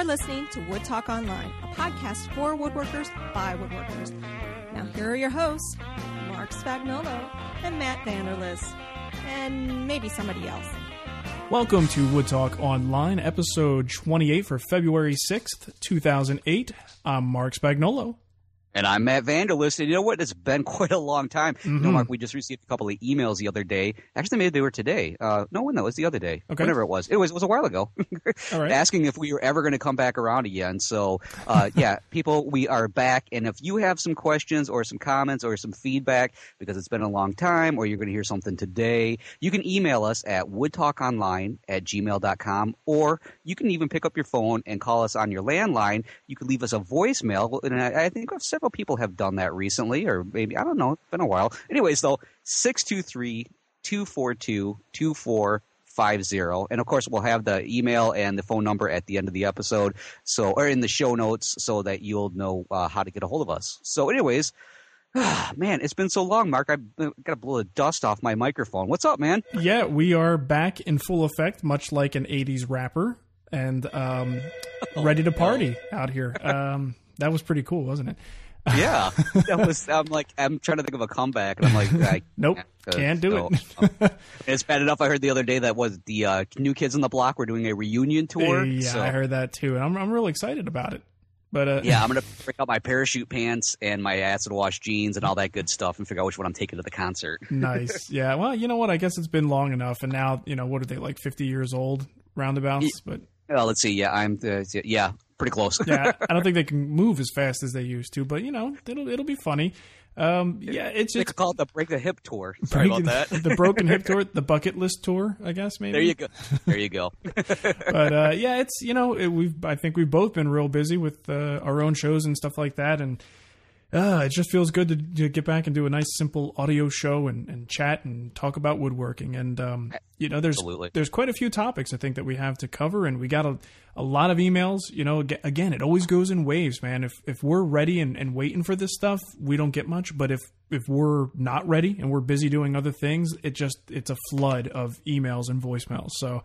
You're listening to Wood Talk Online, a podcast for woodworkers by woodworkers. Now, here are your hosts, Mark Spagnolo and Matt Vanderlist, and maybe somebody else. Welcome to Wood Talk Online, episode 28 for February 6th, 2008. I'm Mark Spagnolo. And I'm Matt Vanderlist. And you know what? It's been quite a long time. Mm-hmm. You know, Mark, we just received a couple of emails the other day. Actually, maybe they were today. Uh, no, when that was the other day. Okay. Whenever it was. It was, it was a while ago. All right. Asking if we were ever going to come back around again. So, uh, yeah, people, we are back. And if you have some questions or some comments or some feedback, because it's been a long time or you're going to hear something today, you can email us at woodtalkonline at gmail.com or you can even pick up your phone and call us on your landline. You can leave us a voicemail. And I, think I think several people have done that recently, or maybe, I don't know, it's been a while. Anyways, though, 623 242 2450. And of course, we'll have the email and the phone number at the end of the episode, so or in the show notes, so that you'll know uh, how to get a hold of us. So, anyways, man, it's been so long, Mark. I've got to blow the dust off my microphone. What's up, man? Yeah, we are back in full effect, much like an 80s rapper, and um, ready to party out here. Um, that was pretty cool, wasn't it? Yeah, that was. I'm like, I'm trying to think of a comeback, and I'm like, I Nope, can't do so, it. um, it's bad enough. I heard the other day that was the uh, New Kids on the Block were doing a reunion tour. yeah, so, I heard that too, and I'm I'm really excited about it. But uh, yeah, I'm gonna break out my parachute pants and my acid wash jeans and all that good stuff, and figure out which one I'm taking to the concert. nice. Yeah. Well, you know what? I guess it's been long enough, and now you know what are they like 50 years old roundabouts? But Well, let's see. Yeah, I'm. Uh, yeah, pretty close. yeah, I don't think they can move as fast as they used to, but you know, it'll it'll be funny. Um, yeah, it's just could call it the break the hip tour. Sorry about that. the broken hip tour, the bucket list tour, I guess maybe. There you go. There you go. But uh, yeah, it's you know it, we've I think we've both been real busy with uh, our own shows and stuff like that, and uh, it just feels good to, to get back and do a nice simple audio show and, and chat and talk about woodworking. And um, you know, there's Absolutely. there's quite a few topics I think that we have to cover, and we got a, a lot of emails. You know, again, it always goes in waves, man. If if we're ready and, and waiting for this stuff, we don't get much. But if if we're not ready and we're busy doing other things, it just it's a flood of emails and voicemails. So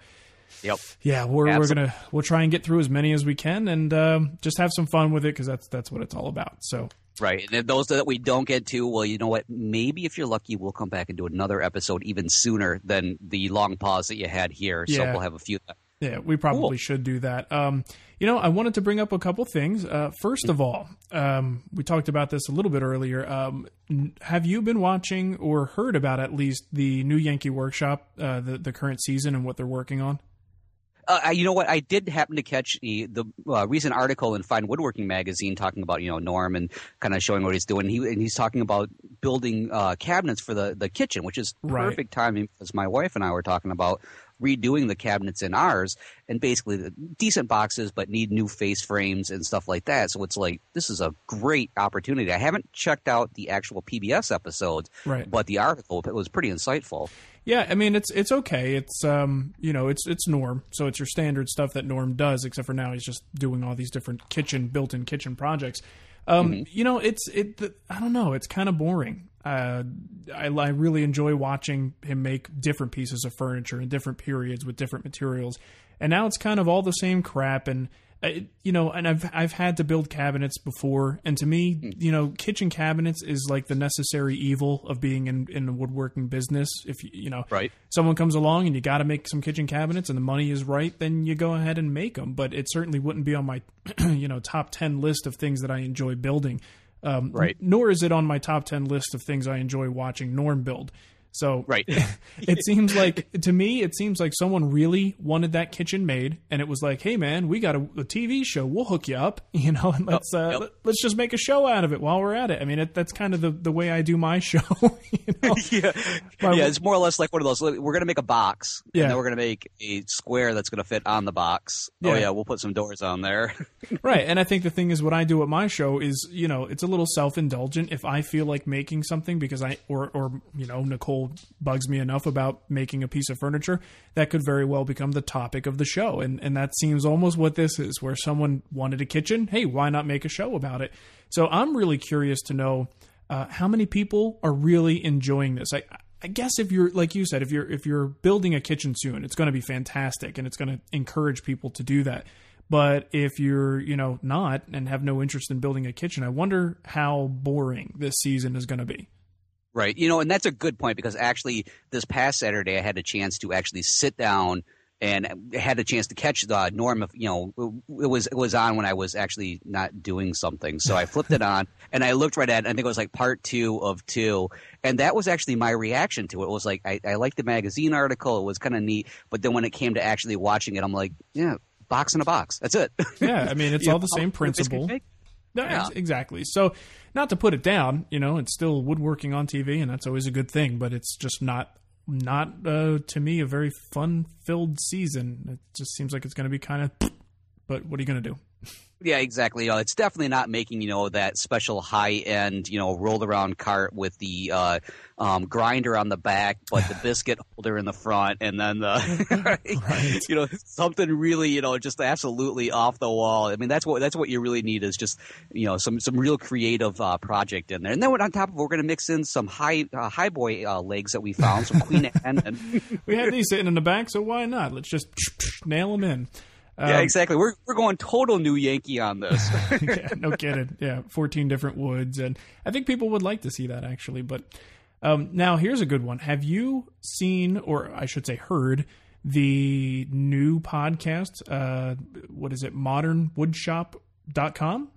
Yep. yeah, we're we're gonna we'll try and get through as many as we can and um, just have some fun with it because that's that's what it's all about. So Right. And then those that we don't get to, well, you know what? Maybe if you're lucky, we'll come back and do another episode even sooner than the long pause that you had here. So we'll have a few. yeah, we probably Cool. should do that. Um, you know, I wanted to bring up a couple things. Uh, first of all, um, we talked about this a little bit earlier. Um, have you been watching or heard about at least the new Yankee Workshop, uh, the the current season and what they're working on? Uh, I- you know what? I did happen to catch the the uh, recent article in Fine Woodworking magazine talking about you know Norm and kind of showing what he's doing. He and he's talking about building uh, cabinets for the the kitchen, which is Right. perfect timing because my wife and I were talking about redoing the cabinets in ours and basically the decent boxes but need new face frames and stuff like that so it's like this is a great opportunity i haven't checked out the actual pbs episodes Right. but the article it was pretty insightful Yeah, I mean it's it's okay. It's um you know it's it's Norm, so it's your standard stuff that Norm does, except for now he's just doing all these different kitchen built-in kitchen projects. Um, you know it's it the, I don't know it's kind of boring. Uh, I, I really enjoy watching him make different pieces of furniture in different periods with different materials, and now it's kind of all the same crap and. You know, and I've I've had to build cabinets before, and to me, you know, kitchen cabinets is like the necessary evil of being in in the woodworking business. If you you know, Right. someone comes along and you got to make some kitchen cabinets and the money is right, then you go ahead and make them. But it certainly wouldn't be on my, you know, top 10 list of things that I enjoy building. Um, Right. Nor is it on my top 10 list of things I enjoy watching Norm build. So right it seems like to me it seems like someone really wanted that kitchen made and it was like hey man we got a, a tv show we'll hook you up you know and let's uh, yep. let- let's just make a show out of it while we're at it i mean it, that's kind of the, the way i do my show you know yeah, My- yeah. It's more or less like one of those. We're going to make a box, Yeah. and then we're going to make a square that's going to fit on the box. Oh Yeah. yeah, we'll put some doors on there. right and i think the thing is what i do at my show is you know it's a little self-indulgent if i feel like making something because i or or you know nicole bugs me enough about making a piece of furniture that could very well become the topic of the show and and that seems almost what this is where someone wanted a kitchen hey why not make a show about it so i'm really curious to know uh, how many people are really enjoying this I, I guess if you're like you said, if you're if you're building a kitchen soon, it's going to be fantastic and it's going to encourage people to do that. But if you're, you know, not and have no interest in building a kitchen, I wonder how boring this season is going to be. Right. You know, and that's a good point because actually this past Saturday I had a chance to actually sit down and had a chance to catch the Norm. Of, you know, it was it was on when I was actually not doing something, so I flipped it on and I looked right at. it. I think it was like part two of two, and that was actually my reaction to it. It was like I, I liked the magazine article; it was kind of neat. But then when it came to actually watching it, I'm like, yeah, box in a box. That's it. Yeah, I mean, it's all the same principle. No, yeah. exactly. So, not to put it down, you know, it's still woodworking on TV, and that's always a good thing. But it's just not not uh, to me a very fun filled season. It just seems like it's going to be kind of. But what are you going to do? Yeah, exactly. Uh, it's definitely not making you know that special high end you know rolled around cart with the uh, um, grinder on the back, but the biscuit holder in the front, and then the right. you know something really you know just absolutely off the wall. I mean that's what that's what you really need is just you know some some real creative uh, project in there. And then on top of it, we're going to mix in some high uh, high boy uh, legs that we found, some Queen Anne. And we had these sitting in the back, so why not? Let's just nail them in. Um, yeah, exactly. We're we're going total new Yankee on this. yeah, no kidding. Yeah, fourteen different woods, and I think people would like to see that actually. But um, now here's a good one. Have you seen, or I should say, heard the new podcast? Uh, what is it? ModernWoodshop.com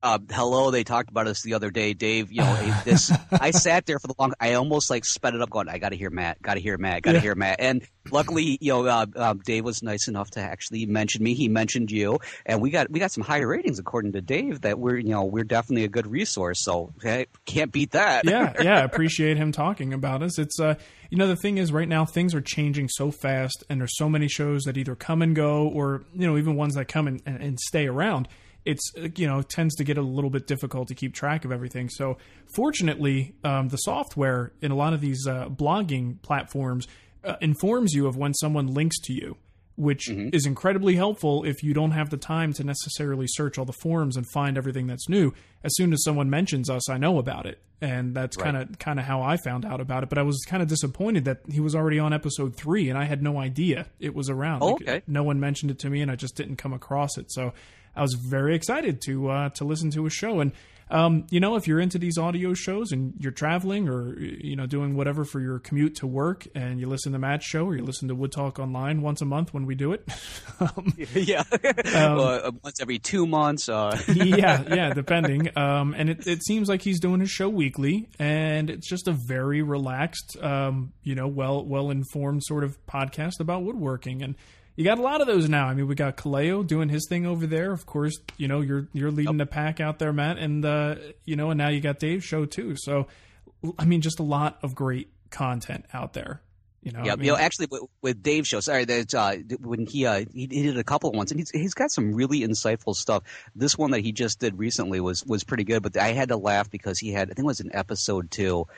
uh, hello, they talked about us the other day, Dave. You know, this. I sat there for the long. I almost like sped it up, going, "I got to hear Matt. Got to hear Matt. Got to yeah. hear Matt." And luckily, you know, uh, uh, Dave was nice enough to actually mention me. He mentioned you, and we got we got some higher ratings according to Dave. That we're you know we're definitely a good resource. So hey, can't beat that. yeah, yeah. Appreciate him talking about us. It's uh, you know, the thing is, right now things are changing so fast, and there's so many shows that either come and go, or you know, even ones that come and, and, and stay around it's you know tends to get a little bit difficult to keep track of everything. So fortunately, um, the software in a lot of these uh, blogging platforms uh, informs you of when someone links to you, which mm-hmm. is incredibly helpful if you don't have the time to necessarily search all the forums and find everything that's new. As soon as someone mentions us, I know about it, and that's kind of kind of how I found out about it. But I was kind of disappointed that he was already on episode three, and I had no idea it was around. Oh, okay. no one mentioned it to me, and I just didn't come across it. So I was very excited to uh, to listen to a show. And um, you know, if you're into these audio shows and you're traveling or you know doing whatever for your commute to work, and you listen to Matt's show or you listen to Wood Talk online once a month when we do it, um, yeah, um, uh, once every two months. Uh. yeah, yeah, depending. Um, and it, it seems like he's doing his show weekly, and it's just a very relaxed, um, you know, well well informed sort of podcast about woodworking and you got a lot of those now. I mean, we got Kaleo doing his thing over there. Of course, you know you're you're leading yep. the pack out there, Matt, and uh, you know, and now you got Dave's show too. So, I mean, just a lot of great content out there. You know, yeah. I mean, you know, actually, with, with Dave's show, sorry, that uh, when he, uh, he he did a couple of ones, and he's he's got some really insightful stuff. This one that he just did recently was was pretty good, but I had to laugh because he had I think it was an episode two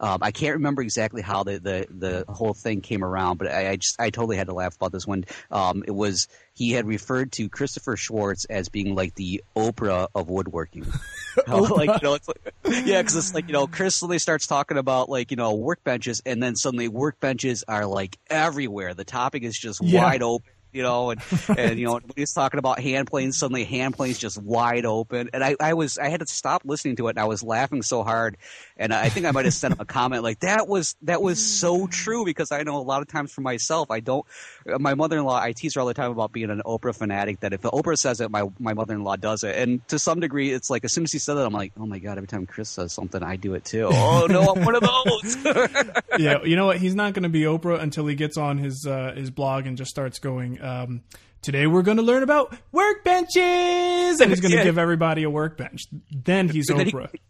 um, I can't remember exactly how the, the, the whole thing came around, but I, I just I totally had to laugh about this one. Um, it was he had referred to Christopher Schwarz as being like the Oprah of woodworking. like you know, it's like, yeah, because it's like you know, Chris suddenly starts talking about like you know workbenches, and then suddenly workbenches are like everywhere. The topic is just yeah. wide open you know, and, and you know, when he's talking about hand planes, suddenly hand planes just wide open. And I, I was, I had to stop listening to it and I was laughing so hard. And I think I might have sent him a comment like that was, that was so true because I know a lot of times for myself, I don't, my mother-in-law, I tease her all the time about being an Oprah fanatic that if Oprah says it, my, my mother-in-law does it. And to some degree, it's like, as soon as he said that, I'm like, oh my God, every time Chris says something, I do it too. Oh no, I'm one of those. yeah. You know what? He's not going to be Oprah until he gets on his, uh, his blog and just starts going, um, today we're going to learn about workbenches, and he's going to yeah. give everybody a workbench. Then he's Oprah.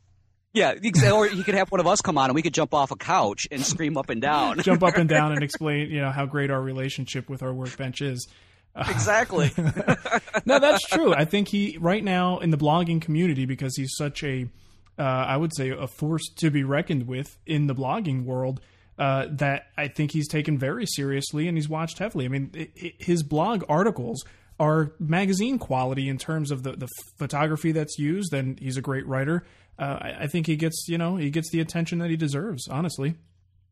He, yeah, or he could have one of us come on and we could jump off a couch and scream up and down. jump up and down and explain, you know, how great our relationship with our workbench is. Exactly. no, that's true. I think he right now in the blogging community because he's such a, uh, I would say, a force to be reckoned with in the blogging world uh, that I think he's taken very seriously and he's watched heavily. I mean, it, it, his blog articles are magazine quality in terms of the, the photography that's used, and he's a great writer. Uh, I, I, think he gets, you know, he gets the attention that he deserves. Honestly.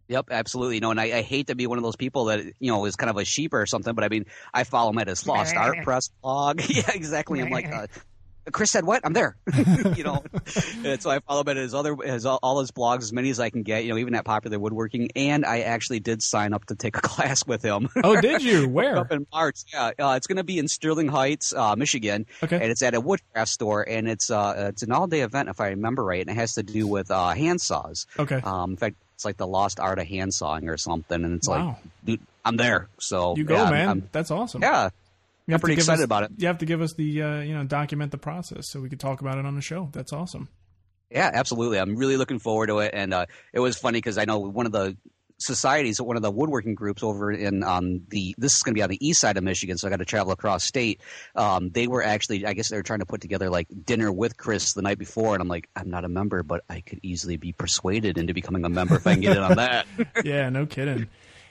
Yep, absolutely. You know, and I, I, hate to be one of those people that you know is kind of a sheep or something, but I mean, I follow him at his Lost Art Press blog. yeah, exactly. I'm like, uh, Chris said what? I'm there. you know, and so I follow him at his other his all his blogs as many as I can get. You know, even at Popular Woodworking, and I actually did sign up to take a class with him. Oh, did you? Where? up in March. Yeah, uh, it's going to be in Sterling Heights, uh, Michigan. Okay. And it's at a woodcraft store, and it's uh it's an all day event if I remember right, and it has to do with uh, hand saws. Okay. Um, in fact, it's like the lost art of hand sawing or something, and it's Wow. like, dude, I'm there. So You go, yeah, I'm- man. I'm- That's awesome. yeah. You have to pretty give excited us- about it. You have to give us the uh, you know document the process so we could talk about it on the show. That's awesome. Yeah, absolutely. I'm really looking forward to it. And uh, it was funny because I know one of the societies, one of the woodworking groups over in um, the this is going to be on the east side of Michigan, so I got to travel across state. Um, they were actually, I guess, they were trying to put together like dinner with Chris the night before, and I'm like, I'm not a member, but I could easily be persuaded into becoming a member if I can get in on that. yeah, no kidding.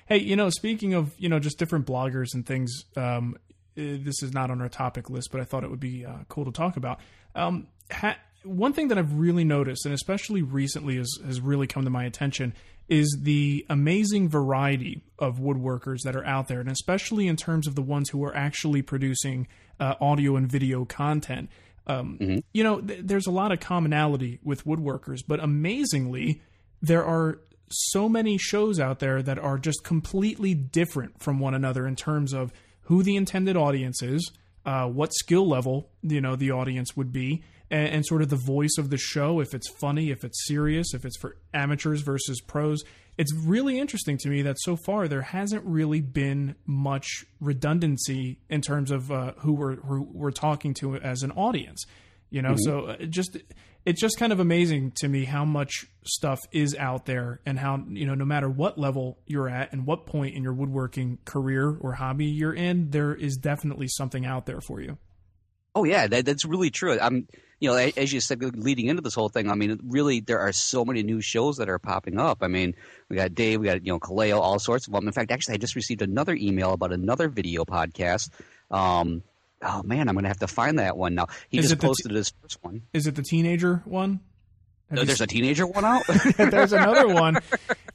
Hey, you know, speaking of you know just different bloggers and things, um, this is not on our topic list, but I thought it would be uh, cool to talk about. Um, ha- one thing that I've really noticed, and especially recently, has has really come to my attention, is the amazing variety of woodworkers that are out there, and especially in terms of the ones who are actually producing uh, audio and video content. Um, You know, th- there's a lot of commonality with woodworkers, but amazingly, there are so many shows out there that are just completely different from one another in terms of who the intended audience is, uh, what skill level you know the audience would be, and, and sort of the voice of the show. If it's funny, if it's serious, if it's for amateurs versus pros. It's really interesting to me that so far there hasn't really been much redundancy in terms of uh, who we're who we're talking to as an audience. You know, so uh, just it's just kind of amazing to me how much stuff is out there and how you know no matter what level you're at and what point in your woodworking career or hobby you're in, there is definitely something out there for you. Oh yeah, that, that's really true. I'm, you know, as you said, leading into this whole thing, I mean, really, there are so many new shows that are popping up. I mean, we got Dave, we got you know Kaleo, all sorts of them. In fact, actually, I just received another email about another video podcast. Um, oh man, I'm gonna have to find that one now. He Is just it the t- posted his first one. Is it the teenager one? No, there's a teenager one out. there's another one.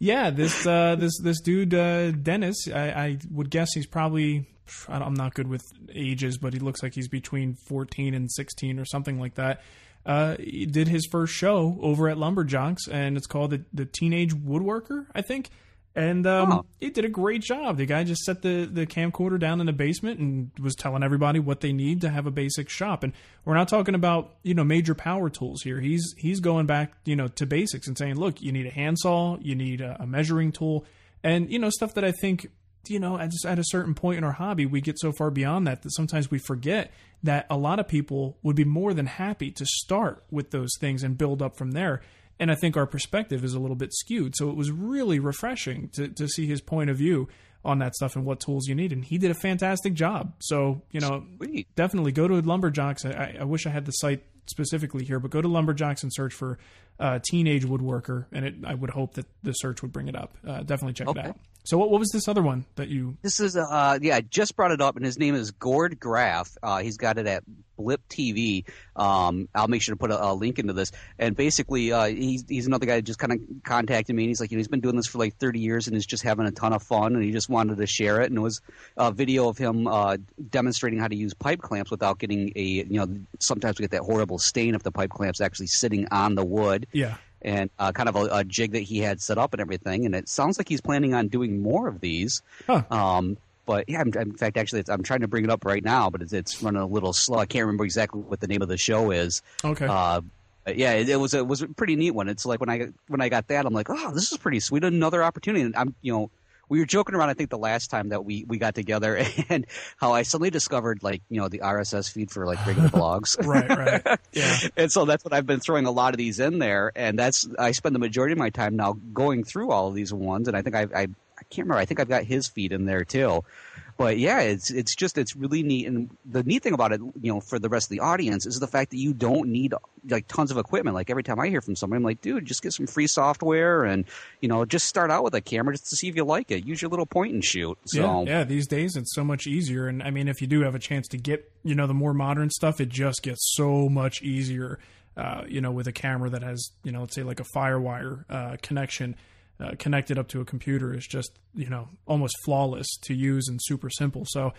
Yeah, this uh, this this dude uh, Dennis. I, I would guess he's probably. I don't- I'm not good with ages, but he looks like he's between 14 and 16 or something like that. Uh, he did his first show over at Lumberjocks, and it's called the, the Teenage Woodworker, I think. And um, Oh. he did a great job. The guy just set the, the camcorder down in the basement and was telling everybody what they need to have a basic shop. And we're not talking about you know major power tools here. He's he's going back you know to basics and saying, look, you need a handsaw, you need a, a measuring tool, and you know stuff that I think you know at, at a certain point in our hobby we get so far beyond that that sometimes we forget that a lot of people would be more than happy to start with those things and build up from there and I think our perspective is a little bit skewed. So it was really refreshing to, to see his point of view on that stuff and what tools you need. And he did a fantastic job. So, you know, Sweet. definitely go to Lumberjocks. I, I wish I had the site specifically here, but go to Lumberjocks and search for uh, Teenage Woodworker. And it, I would hope that the search would bring it up. Uh, definitely check Okay. it out. So, what, what was this other one that you. This is uh yeah, I just brought it up, and his name is Gord Graff. Uh, he's got it at Blip TV. Um, I'll make sure to put a, a link into this. And basically, uh, he's he's another guy that just kind of contacted me, and he's like, you know, he's been doing this for like 30 years, and is just having a ton of fun, and he just wanted to share it. And it was a video of him uh, demonstrating how to use pipe clamps without getting a you know sometimes we get that horrible stain if the pipe clamps actually sitting on the wood Yeah. And uh, kind of a, a jig that he had set up and everything. And it sounds like he's planning on doing more of these. Huh. Um, but yeah, I'm, in fact, actually, it's, I'm trying to bring it up right now, but it's, it's running a little slow. I can't remember exactly what the name of the show is. Okay. Uh, yeah, it, it was it was a pretty neat one. It's like when I when I got that, I'm like, oh, this is pretty sweet. Another opportunity. And I'm you know. We were joking around, I think, the last time that we, we got together, and how I suddenly discovered, like, you know, the RSS feed for like regular blogs. right, right. Yeah. and so that's what I've been throwing a lot of these in there, and that's I spend the majority of my time now going through all of these ones, and I think I I, I can't remember. I think I've got his feed in there too. But yeah, it's it's just it's really neat, and the neat thing about it, you know, for the rest of the audience is the fact that you don't need like tons of equipment. Like every time I hear from somebody, I'm like, dude, just get some free software, and you know, just start out with a camera just to see if you like it. Use your little point and shoot. So Yeah, yeah. These days, it's so much easier, and I mean, if you do have a chance to get, you know, the more modern stuff, it just gets so much easier. Uh, you know, with a camera that has, you know, let's say like a FireWire uh, connection. Uh, connected up to a computer is just you know almost flawless to use and super simple. So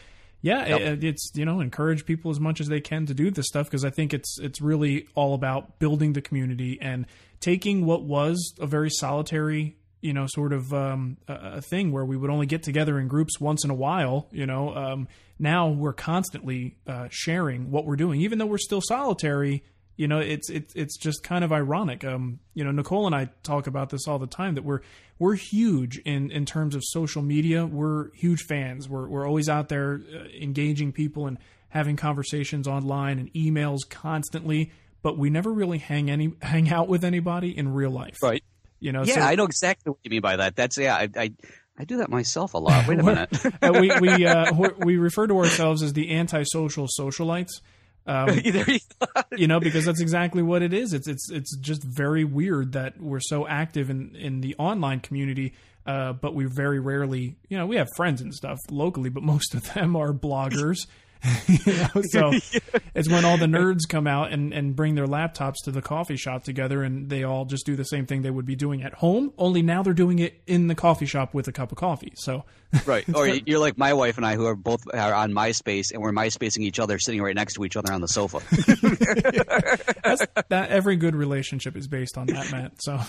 yeah, Yep. it, it's you know encourage people as much as they can to do this stuff because I think it's it's really all about building the community and taking what was a very solitary you know sort of um, a, a thing where we would only get together in groups once in a while. You know, um, now we're constantly uh, sharing what we're doing, even though we're still solitary. You know, it's it's it's just kind of ironic. Um, you know, Nicole and I talk about this all the time that we're we're huge in in terms of social media. We're huge fans. We're we're always out there uh, engaging people and having conversations online and emails constantly. But we never really hang any hang out with anybody in real life. Right. You know. Yeah, so, I know exactly what you mean by that. That's yeah, I I, I do that myself a lot. Wait a minute. we we uh, we refer to ourselves as the antisocial socialites. Um, you know, because that's exactly what it is. It's it's it's just very weird that we're so active in in the online community, uh, but we very rarely, you know, we have friends and stuff locally, but most of them are bloggers. you know, so it's when all the nerds come out and, and bring their laptops to the coffee shop together and they all just do the same thing they would be doing at home, only now they're doing it in the coffee shop with a cup of coffee. So right. Or you're like my wife and I, who are both are on MySpace, and we're MySpacing each other, sitting right next to each other on the sofa. that's, that every good relationship is based on that, Matt. So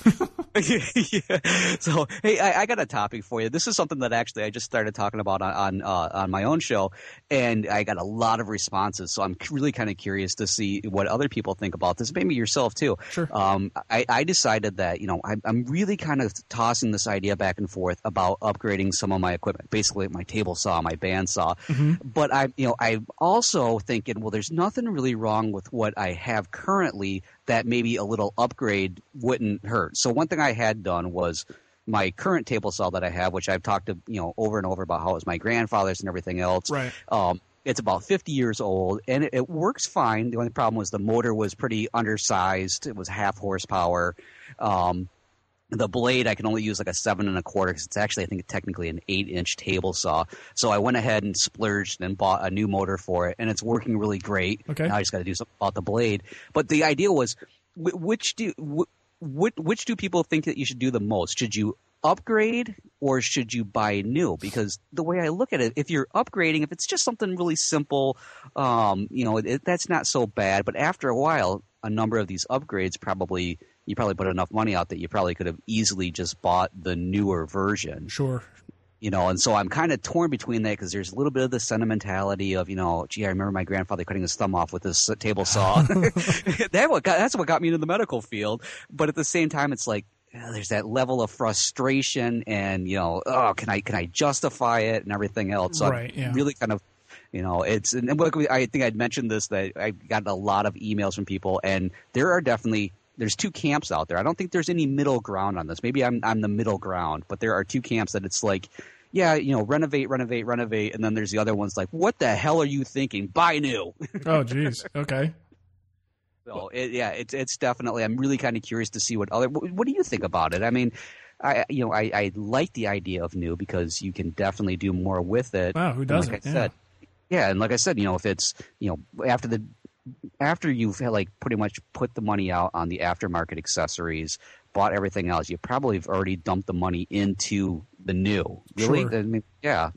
yeah. So, hey, I, I got a topic for you. This is something that actually I just started talking about on on, uh, on my own show, and I got a lot of responses. So I'm really kind of curious to see what other people think about this. Maybe yourself too. Sure. Um, I, I decided that you know I, I'm really kind of tossing this idea back and forth about upgrading some of my equipment, basically my table saw, my bandsaw. But I, you know, I'm also thinking, well, there's nothing really wrong with what I have currently that maybe a little upgrade wouldn't hurt. So one thing I had done was my current table saw that I have, which I've talked to you know over and over about how it was my grandfather's and everything else. Right. Um, it's about 50 years old and it, it works fine. The only problem was the motor was pretty undersized. It was half horsepower. Um, the blade I can only use like a seven and a quarter because it's actually I think technically an eight inch table saw. So I went ahead and splurged and bought a new motor for it, and it's working really great. Okay. Now I just got to do something about the blade. But the idea was, which do wh- which, which do people think that you should do the most? Should you upgrade or should you buy new? Because the way I look at it, if you're upgrading, if it's just something really simple, um, you know, it, that's not so bad. But after a while, a number of these upgrades probably you probably put enough money out that you probably could have easily just bought the newer version sure. you know and so i'm kind of torn between that because there's a little bit of the sentimentality of you know gee i remember my grandfather cutting his thumb off with this table saw that what got, that's what got me into the medical field but at the same time it's like there's that level of frustration and you know oh can i can i justify it and everything else so Right, I'm yeah. really kind of you know it's and look, i think i'd mentioned this that i got a lot of emails from people and there are definitely there's two camps out there. I don't think there's any middle ground on this. Maybe I'm I'm the middle ground, but there are two camps that it's like, yeah, you know, renovate, renovate, renovate, and then there's the other ones like, what the hell are you thinking? Buy new. Oh, geez. Okay. So it, yeah, it's it's definitely. I'm really kind of curious to see what other. What, what do you think about it? I mean. I you know I, I like the idea of new because you can definitely do more with it. Wow, who doesn't? Like I Yeah. said, yeah, and like I said, you know, if it's you know after the after you've like pretty much put the money out on the aftermarket accessories, bought everything else, you probably have already dumped the money into the new. Really? Sure. I mean, yeah.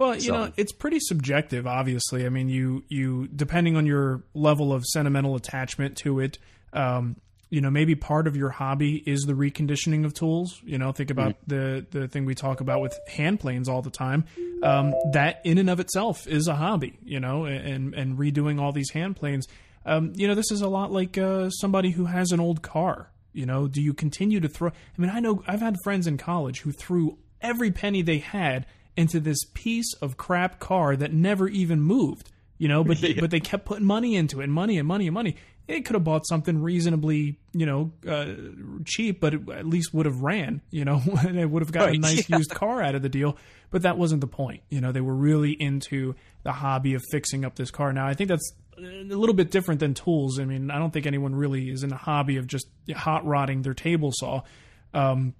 Well, you So- know, it's pretty subjective. Obviously, I mean, you you depending on your level of sentimental attachment to it. Um, you know, maybe part of your hobby is the reconditioning of tools. You know, think about the the thing we talk about with hand planes all the time. Um, that in and of itself is a hobby. You know, and and redoing all these hand planes. Um, you know, this is a lot like uh, somebody who has an old car. You know, do you continue to throw? I mean, I know I've had friends in college who threw every penny they had into this piece of crap car that never even moved. You know, but but they kept putting money into it, and money and money and money. It could have bought something reasonably, you know, uh, cheap, but it at least would have ran. You know, and it would have got a nice yeah. used car out of the deal. But that wasn't the point. You know, they were really into the hobby of fixing up this car. Now, I think that's a little bit different than tools. I mean, I don't think anyone really is in the hobby of just hot rodding their table saw. Um,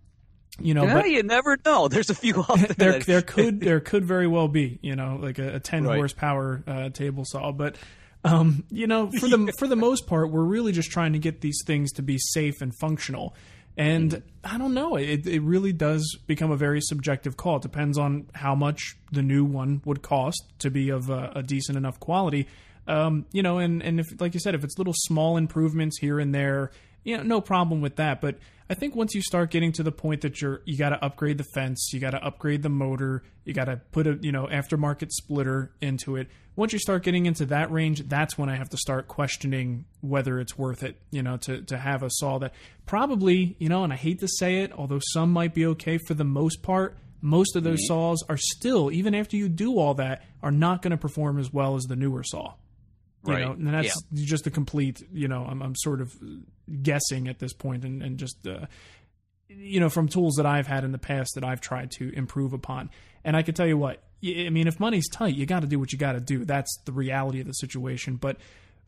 you know, Yeah, but you never know. There's a few out there. there there could there could very well be you know like a, a 10 Right. horsepower uh, table saw but um, you know for the for the most part we're really just trying to get these things to be safe and functional And I don't know. It it really does become a very subjective call. It depends on how much the new one would cost to be of a, a decent enough quality. Um, you know, and and if like you said, if it's little small improvements here and there, you know, no problem with that. But I think once you start getting to the point that you're you got to upgrade the fence, you got to upgrade the motor, you got to put a you know aftermarket splitter into it. Once you start getting into that range, that's when I have to start questioning whether it's worth it. You know, to to have a saw that probably you know, and I hate to say it, although some might be okay for the most part. Most of those mm-hmm. saws are still, even after you do all that, are not going to perform as well as the newer saw. You Right. know, and that's just a complete, you know, I'm, I'm sort of guessing at this point and, and just, uh, you know, from tools that I've had in the past that I've tried to improve upon. And I can tell you what, I mean, if money's tight, you got to do what you got to do. That's the reality of the situation. But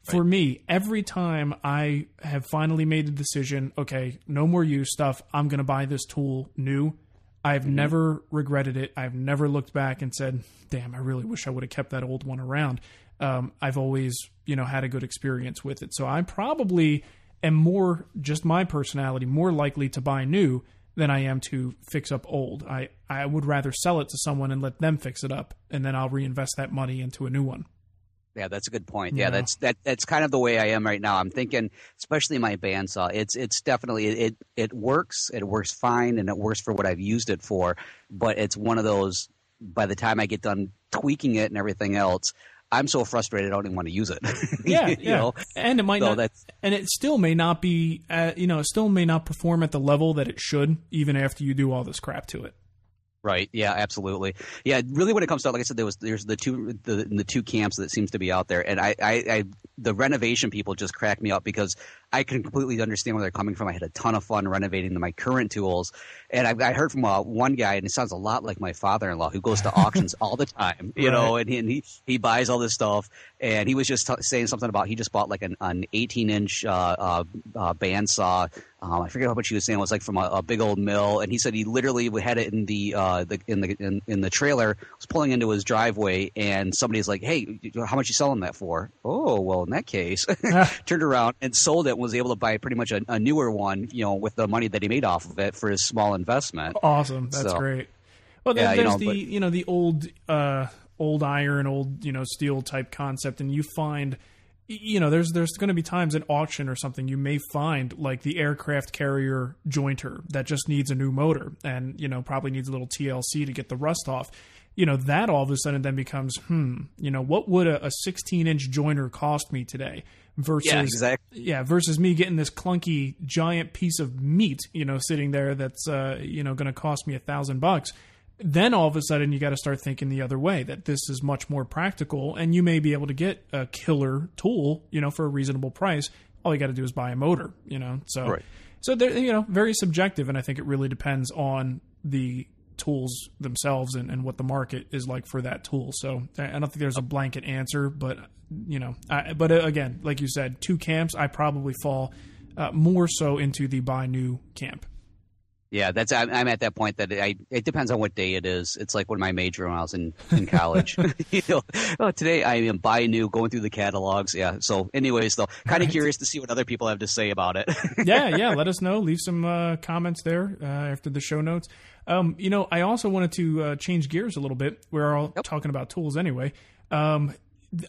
for me, every time I have finally made the decision, okay, no more use stuff, I'm going to buy this tool new. I've never regretted it. I've never looked back and said, "Damn, I really wish I would have kept that old one around." Um, I've always, you know, had a good experience with it. So I probably am more just my personality more likely to buy new than I am to fix up old. I I would rather sell it to someone and let them fix it up, and then I'll reinvest that money into a new one. Yeah, that's a good point. Yeah, Yeah. that's that. That's kind of the way I am right now. I'm thinking, especially my bandsaw. It's it's definitely it it works. It works fine, and it works for what I've used it for. But it's one of those. By the time I get done tweaking it and everything else, I'm so frustrated. I don't even want to use it. Yeah, You yeah. know? And it might So not, that's- and it still may not be, uh, you know, it still may not perform at the level that it should, even after you do all this crap to it. Right. Yeah. Absolutely. Yeah. Really, when it comes to like I said, there was there's the two the the two camps that seems to be out there, and I I, I the renovation people just crack me up because I can completely understand where they're coming from. I had a ton of fun renovating my current tools, and I, I heard from uh, one guy, and it sounds a lot like my father-in-law who goes to auctions all the time, you know, and he, and he he buys all this stuff, and he was just t- saying something about he just bought like an an 18 inch uh, uh, uh, bandsaw. Um, I forget how much he was saying it was like from a, a big old mill, and he said he literally had it in the uh, the in the in, in the trailer, was pulling into his driveway, and somebody's like, "Hey, how much you selling that for?" Oh, well, in that case, turned around and sold it, was able to buy pretty much a, a newer one, you know, with the money that he made off of it for his small investment. Awesome. That's So- great. Well, then Yeah, you there's know, the, but- you know, the old, uh, old iron, old, you know, steel type concept, and you find, you know, there's there's going to be times at auction or something you may find like the aircraft carrier jointer that just needs a new motor and you know probably needs a little TLC to get the rust off. You know that all of a sudden then becomes, hmm, you know, what would a, a 16 inch jointer cost me today versus Yeah, exactly. yeah, versus me getting this clunky giant piece of meat, you know, sitting there that's uh, you know going to cost me a thousand bucks. Then all of a sudden you got to start thinking the other way that this is much more practical, and you may be able to get a killer tool, you know, for a reasonable price. All you got to do is buy a motor, you know. So, Right. so they're you know very subjective, and I think it really depends on the tools themselves and, and what the market is like for that tool. So I don't think there's a blanket answer, but you know, I, but uh, again, like you said, two camps. I probably fall uh, more so into the buy new camp. Yeah, that's I'm, I'm at that point that I it depends on what day it is. It's like when my major when I was in in college. you know, oh, today I am buying new, going through the catalogs. Yeah. So, anyways, though, kind of curious to see what other people have to say about it. yeah, yeah. Let us know. Leave some uh, comments there uh, after the show notes. Um, you know, I also wanted to uh, change gears a little bit. We're all talking about tools anyway. Um,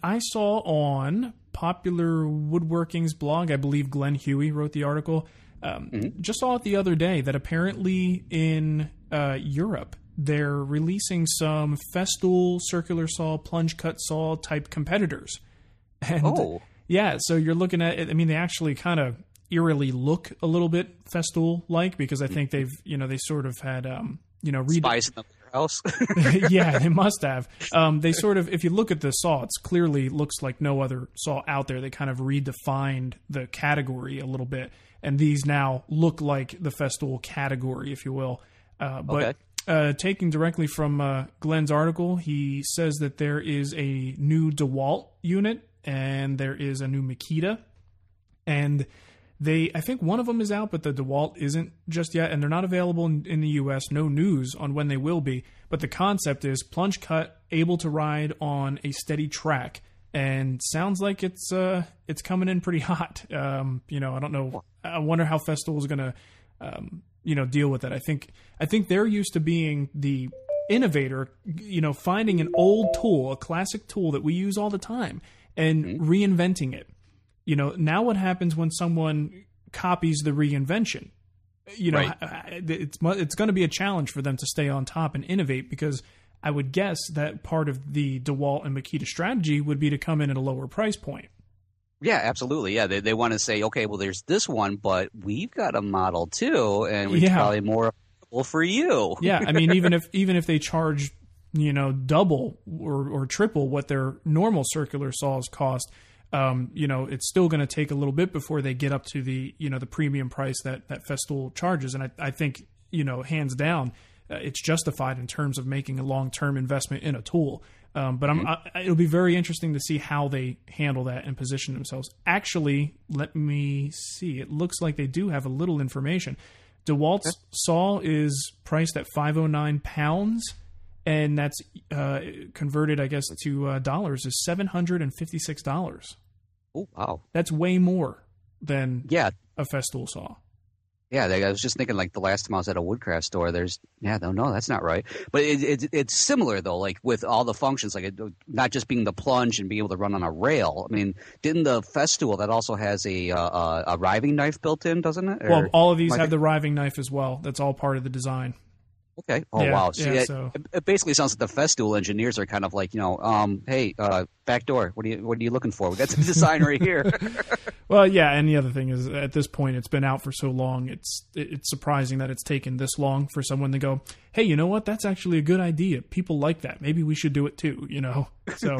I saw on Popular Woodworking's blog, I believe Glen Huey wrote the article. Um, Just saw it the other day that apparently in uh, Europe they're releasing some Festool circular saw, plunge cut saw type competitors. And Oh. yeah, so you're looking at it. I mean, they actually kind of eerily look a little bit Festool like because I think they've, you know, they sort of had, um, you know, read Spies in the warehouse. yeah, they must have. Um, they sort of, if you look at the saw, it's clearly looks like no other saw out there. They kind of redefined the category a little bit, and these now look like the Festool category, if you will. Uh, but Okay. uh, taking directly from uh, Glen's article, he says that there is a new DeWalt unit and there is a new Makita, and they I think one of them is out, but the DeWalt isn't just yet, and they're not available in, in the U.S. No news on when they will be. But the concept is plunge cut, able to ride on a steady track, and sounds like it's uh it's coming in pretty hot. Um, you know, I don't know. I wonder how Festool is gonna um, you know deal with it. I think I think they're used to being the innovator, you know, finding an old tool, a classic tool that we use all the time, and Mm-hmm. reinventing it. You know, now what happens when someone copies the reinvention? You know, Right. It's it's going to be a challenge for them to stay on top and innovate because I would guess that part of the DeWalt and Makita strategy would be to come in at a lower price point. Yeah, absolutely. Yeah, they they want to say, okay, well, there's this one, but we've got a model too, and we Yeah. probably more affordable for you. Yeah, I mean, even if even if they charge, you know, double or, or triple what their normal circular saws cost, um, you know, it's still going to take a little bit before they get up to the you know the premium price that that Festool charges. And I, I think you know, hands down, uh, it's justified in terms of making a long term investment in a tool. Um, but I'm, I, it'll be very interesting to see how they handle that and position themselves. Actually, let me see. It looks like they do have a little information. DeWalt's saw is priced at 509 pounds, and that's uh, converted, I guess, to uh, dollars is $756. Oh, wow. That's way more than Yeah, a Festool saw. Yeah. I was just thinking, like the last time I was at a woodcraft store, there's yeah, no, no, that's not right. But it, it, it's similar though, like with all the functions, like it, not just being the plunge and being able to run on a rail. I mean, didn't the Festool that also has a uh, uh, a riving knife built in, doesn't it? Or- Well, all of these have the riving knife as well. That's all part of the design. Okay. Oh Yeah, wow. See, yeah, it, so- it- it basically sounds like the Festool engineers are kind of like, you know, um, hey, uh, back door. What are you What are you looking for? We got some design right here. Well, yeah, and the other thing is, at this point, it's been out for so long. It's it's surprising that it's taken this long for someone to go, "Hey, you know what? That's actually a good idea. People like that. Maybe we should do it too." You know, so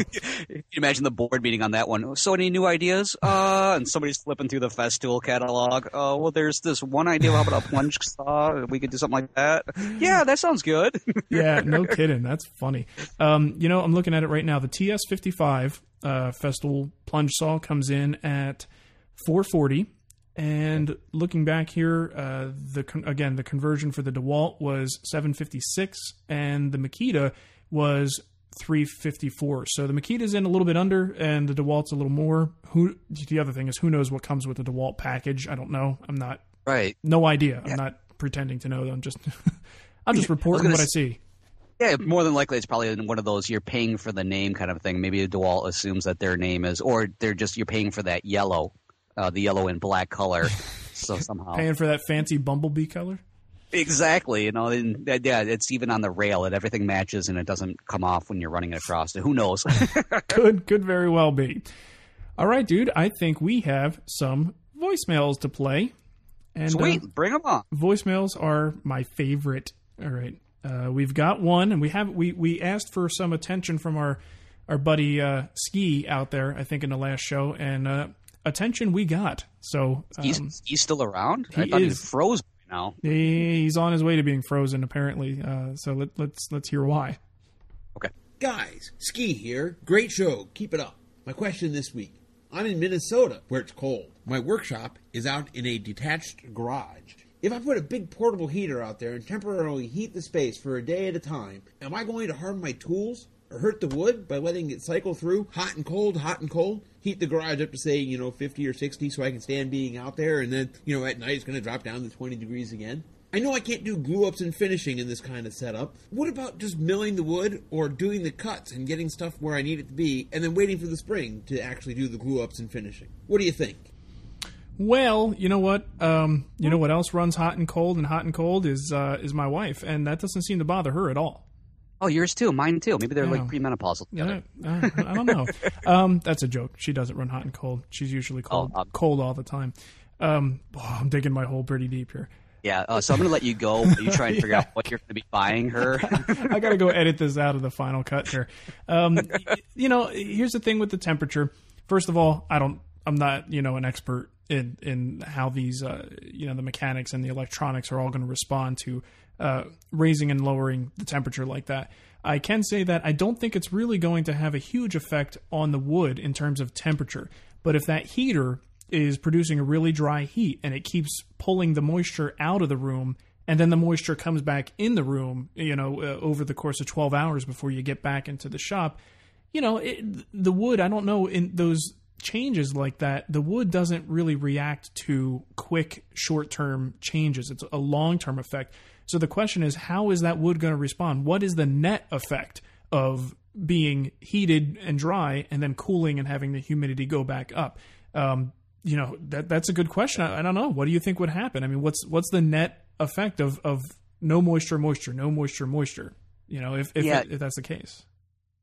you imagine the board meeting on that one? So, any new ideas? Uh, and somebody's flipping through the Festool catalog. Oh, well, there's this one idea. How about a plunge saw? We could do something like that. Yeah, that sounds good. yeah, no kidding. That's funny. Um, you know, I'm looking at it right now. The TS55 uh, Festool plunge saw comes in at 440. And looking back here, uh, the con- again the conversion for the DeWalt was 756, and the Makita was 354. So the Makita's in a little bit under, and the DeWalt's a little more. Who the other thing is, who knows what comes with the DeWalt package? I don't know. I'm not right. no idea. I'm not pretending to know. I'm just I'm just reporting gonna what I s- see. Yeah, more than likely, it's probably one of those you're paying for the name kind of thing. Maybe DeWalt assumes that their name is, or they're just you're paying for that yellow, uh, the yellow and black color. so somehow, Paying for that fancy bumblebee color. exactly, you know, and, that- yeah, it's even on the rail. It everything matches, and it doesn't come off when you're running it across. Who knows? Could could very well be. All right, dude. I think we have some voicemails to play. And uh, Sweet, bring them on. voicemails are my favorite. All right, uh, we've got one, and we have we we asked for some attention from our our buddy uh, Ski out there. I think in the last show, and uh, attention we got. So He's um, he's still around. I he thought he is. froze by now. he- he's on his way to being frozen, apparently. Uh, so let, let's let's hear why. Okay, guys, Ski here. Great show. Keep it up. My question this week. I'm in Minnesota, where it's cold. My workshop is out in a detached garage. If I put a big portable heater out there and temporarily heat the space for a day at a time, am I going to harm my tools or hurt the wood by letting it cycle through hot and cold, hot and cold? Heat the garage up to say, you know, 50 or 60 so I can stand being out there and then, you know, at night it's going to drop down to 20 degrees again? I know I can't do glue ups and finishing in this kind of setup. What about just milling the wood or doing the cuts and getting stuff where I need it to be and then waiting for the spring to actually do the glue ups and finishing? What do you think? Well, you know what? Um, you know what else runs hot and cold and hot and cold is uh, is my wife, and that doesn't seem to bother her at all. Oh, yours too. Mine too. Maybe they're Yeah. like premenopausal. Yeah, uh, I don't know. Um, that's a joke. She doesn't run hot and cold. She's usually cold, um, cold all the time. Um, oh, I'm digging my hole pretty deep here. Yeah. Uh, so I'm gonna let you go. You try and figure out what you're gonna be buying her. I got to go edit this out of the final cut here. Um, you know, here's the thing with the temperature. First of all, I don't. I'm not, you know, an expert in in how these, uh, you know, the mechanics and the electronics are all going to respond to uh, raising and lowering the temperature like that. I can say that I don't think it's really going to have a huge effect on the wood in terms of temperature. But if that heater is producing a really dry heat and it keeps pulling the moisture out of the room and then the moisture comes back in the room you know uh, over the course of 12 hours before you get back into the shop you know it, the wood i don't know in those changes like that, the wood doesn't really react to quick short term changes. It's a long term effect. So the question is, how is that wood going to respond? What is the net effect of being heated and dry and then cooling and having the humidity go back up? Um, you know that that's a good question. I, I, don't know. What do you think would happen? I mean, what's what's the net effect of of no moisture, moisture, no moisture, moisture? You know, if if, Yeah. it, if that's the case.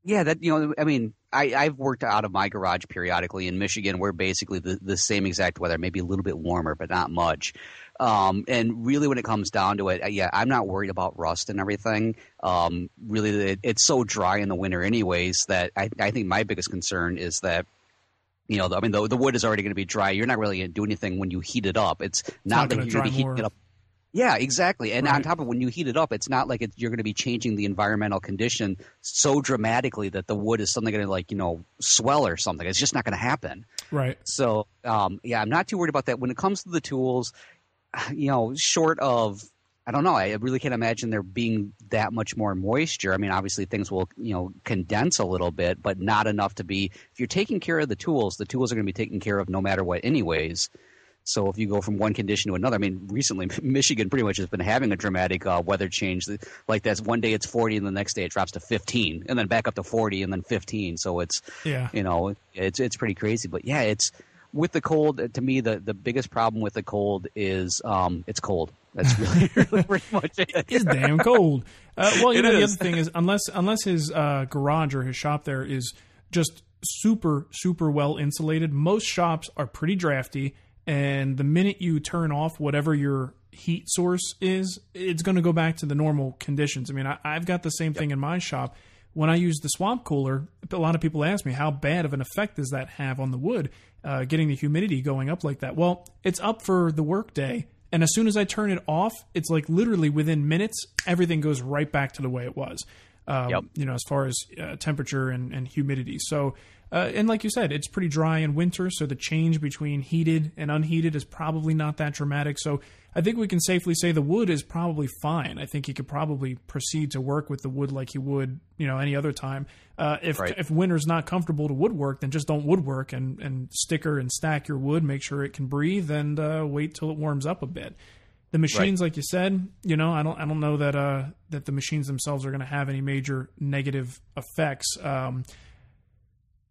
Yeah, that you know, I mean, I, I've worked out of my garage periodically in Michigan. We're basically the, the same exact weather, maybe a little bit warmer, but not much. Um, and really, when it comes down to it, uh, yeah, I'm not worried about rust and everything. Um, really, it, it's so dry in the winter, anyways, that I, I think my biggest concern is that. You know, I mean, the, the wood is already going to be dry. You're not really going to do anything when you heat it up. It's not not, like you're going to heat more. it up yeah, exactly. And on top of when you heat it up, it's not like it, you're going to be changing the environmental condition so dramatically that the wood is suddenly going to like you know swell or something. It's just not going to happen. Right. So um, yeah, I'm not too worried about that. When it comes to the tools, you know, short of I don't know, I really can't imagine there being that much more moisture. I mean, obviously things will you know condense a little bit, but not enough to be. If you're taking care of the tools, the tools are going to be taken care of no matter what, anyways. So if you go from one condition to another, I mean, recently Michigan pretty much has been having a dramatic uh, weather change. Like that's one day it's 40, and the next day it drops to 15, and then back up to 40, and then 15. So it's Yeah. you know it's it's pretty crazy. But yeah, it's with the cold. To me, the the biggest problem with the cold is um, it's cold. That's really, really pretty much it. It's damn cold. Uh, well, you It know the other thing is unless unless his uh, garage or his shop there is just super super well insulated, most shops are pretty drafty. And the minute you turn off whatever your heat source is, it's going to go back to the normal conditions. I mean, I, I've got the same thing in my shop. When I use the swamp cooler, a lot of people ask me how bad of an effect does that have on the wood, uh, getting the humidity going up like that. Well, it's up for the workday, and as soon as I turn it off, it's like literally within minutes, everything goes right back to the way it was. Um, Yep. You know, as far as uh, temperature and, and humidity. So, uh, and like you said, it's pretty dry in winter, so the change between heated and unheated is probably not that dramatic. So, I think we can safely say the wood is probably fine. I think he could probably proceed to work with the wood like he would, you know, any other time. Uh, if Right. if winter's not comfortable to woodwork, then just don't woodwork and and sticker and stack your wood. Make sure it can breathe and uh, wait till it warms up a bit. The machines, like you said, you know, I don't I don't know that uh, that the machines themselves are going to have any major negative effects. Um,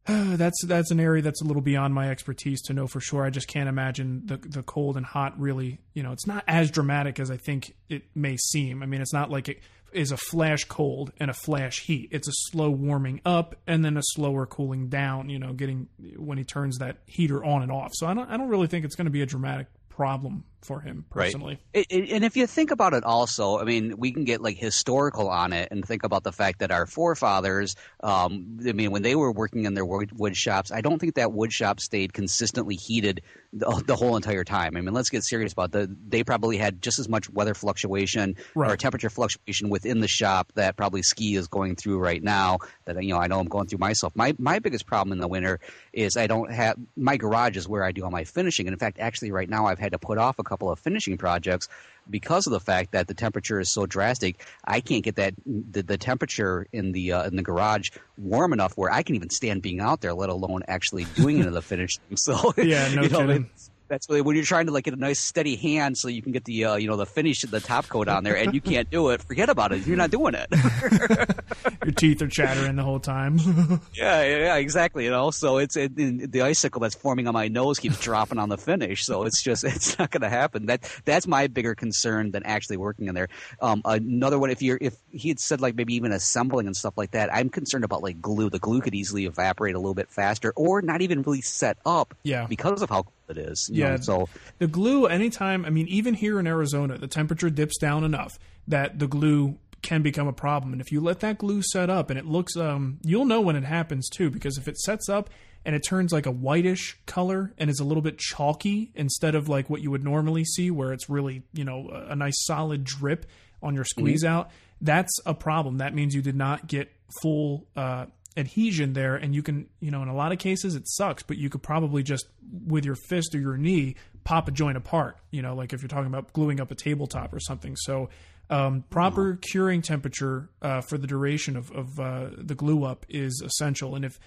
that's that's an area that's a little beyond my expertise to know for sure. I just can't imagine the the cold and hot really. You know, it's not as dramatic as I think it may seem. I mean, it's not like it is a flash cold and a flash heat. It's a slow warming up and then a slower cooling down. You know, getting when he turns that heater on and off. So I don't I don't really think it's going to be a dramatic problem for him personally. It, it, and if you think about it, also, I mean, we can get like historical on it and think about the fact that our forefathers, um, I mean, when they were working in their wood, wood shops, I don't think that wood shop stayed consistently heated the, the whole entire time. I mean, let's get serious about the. They probably had just as much weather fluctuation or temperature fluctuation within the shop that probably ski is going through right now. That you know, I know I'm going through myself. My my biggest problem in the winter is I don't have my garage is where I do all my finishing, and in fact, actually, right now I've had to put off a couple of finishing projects because of the fact that the temperature is so drastic. I can't get that the, the temperature in the uh, in the garage warm enough where I can even stand being out there, let alone actually doing any of the finishing. So Yeah, no you know, kidding. it's- that's really when you're trying to like get a nice steady hand so you can get the uh, you know the finish the top coat on there and you can't do it. Forget about it. You're not doing it. Your teeth are chattering the whole time. Yeah, yeah, yeah, exactly. You know, so it's it, it- the icicle that's forming on my nose keeps dropping on the finish. So it's just it's not going to happen. That that's my bigger concern than actually working in there. Um, another one, if you're if he had said like maybe even assembling and stuff like that, I'm concerned about like glue. The glue could easily evaporate a little bit faster, or not even really set up. Yeah. because of how it is. you Yeah. know, so the glue anytime i mean even here in arizona the temperature dips down enough that the glue can become a problem and if you let that glue set up and it looks um you'll know when it happens too because if it sets up and it turns like a whitish color and is a little bit chalky instead of like what you would normally see where it's really you know a, a nice solid drip on your squeeze out that's a problem that means you did not get full uh adhesion there and you can you know in a lot of cases it sucks but you could probably just with your fist or your knee pop a joint apart you know like if you're talking about gluing up a tabletop or something so um, proper curing temperature uh, for the duration of, of uh, the glue up is essential and if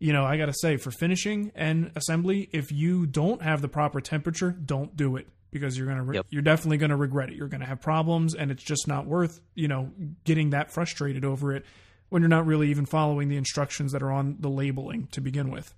you know, I got to say, for finishing and assembly, if you don't have the proper temperature, don't do it because you're gonna re- Yep. you're definitely gonna regret it. You're gonna have problems, and it's just not worth you know getting that frustrated over it when you're not really even following the instructions that are on the labeling to begin with.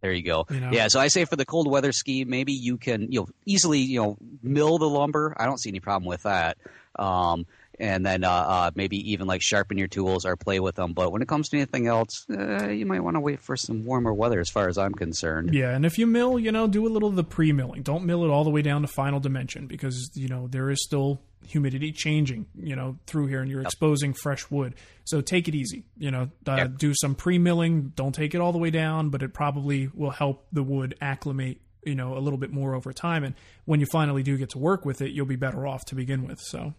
There you go. You know? Yeah, so I say for the cold weather ski, maybe you can you know easily you know mill the lumber. I don't see any problem with that. Um, and then uh, uh, maybe even like sharpen your tools or play with them. But when it comes to anything else, uh, you might want to wait for some warmer weather, as far as I'm concerned. Yeah, and if you mill, you know, do a little of the pre-milling. Don't mill it all the way down to final dimension because you know there is still humidity changing, you know, through here, and you're exposing fresh wood. So take it easy. You know, uh, Yep. do some pre-milling. Don't take it all the way down, but it probably will help the wood acclimate. You know, a little bit more over time, and when you finally do get to work with it, you'll be better off to begin with. So,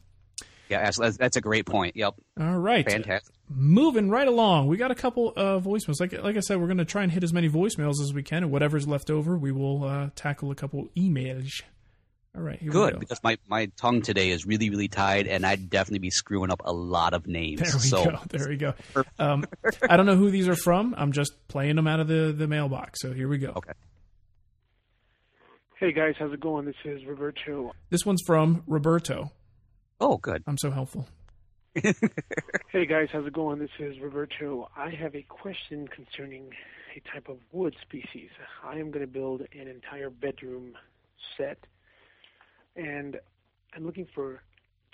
Yeah, that's, that's- that's a great point. Yep, all right, fantastic. moving right along. We got a couple of voicemails. Like like I said, we're going to try and hit as many voicemails as we can, and whatever's left over, we will uh, tackle a couple emails. All right, here we Good go. because my, my tongue today is really really tied, and I'd definitely be screwing up a lot of names. There we so go. There we go. Um, I don't know who these are from. I'm just playing them out of the, the mailbox. So here we go. Okay. Hey guys, how's it going? This is Roberto. This one's from Roberto. Oh good. I'm so helpful. Hey guys, how's it going? This is Roberto. I have a question concerning a type of wood species. I am going to build an entire bedroom set, and I'm looking for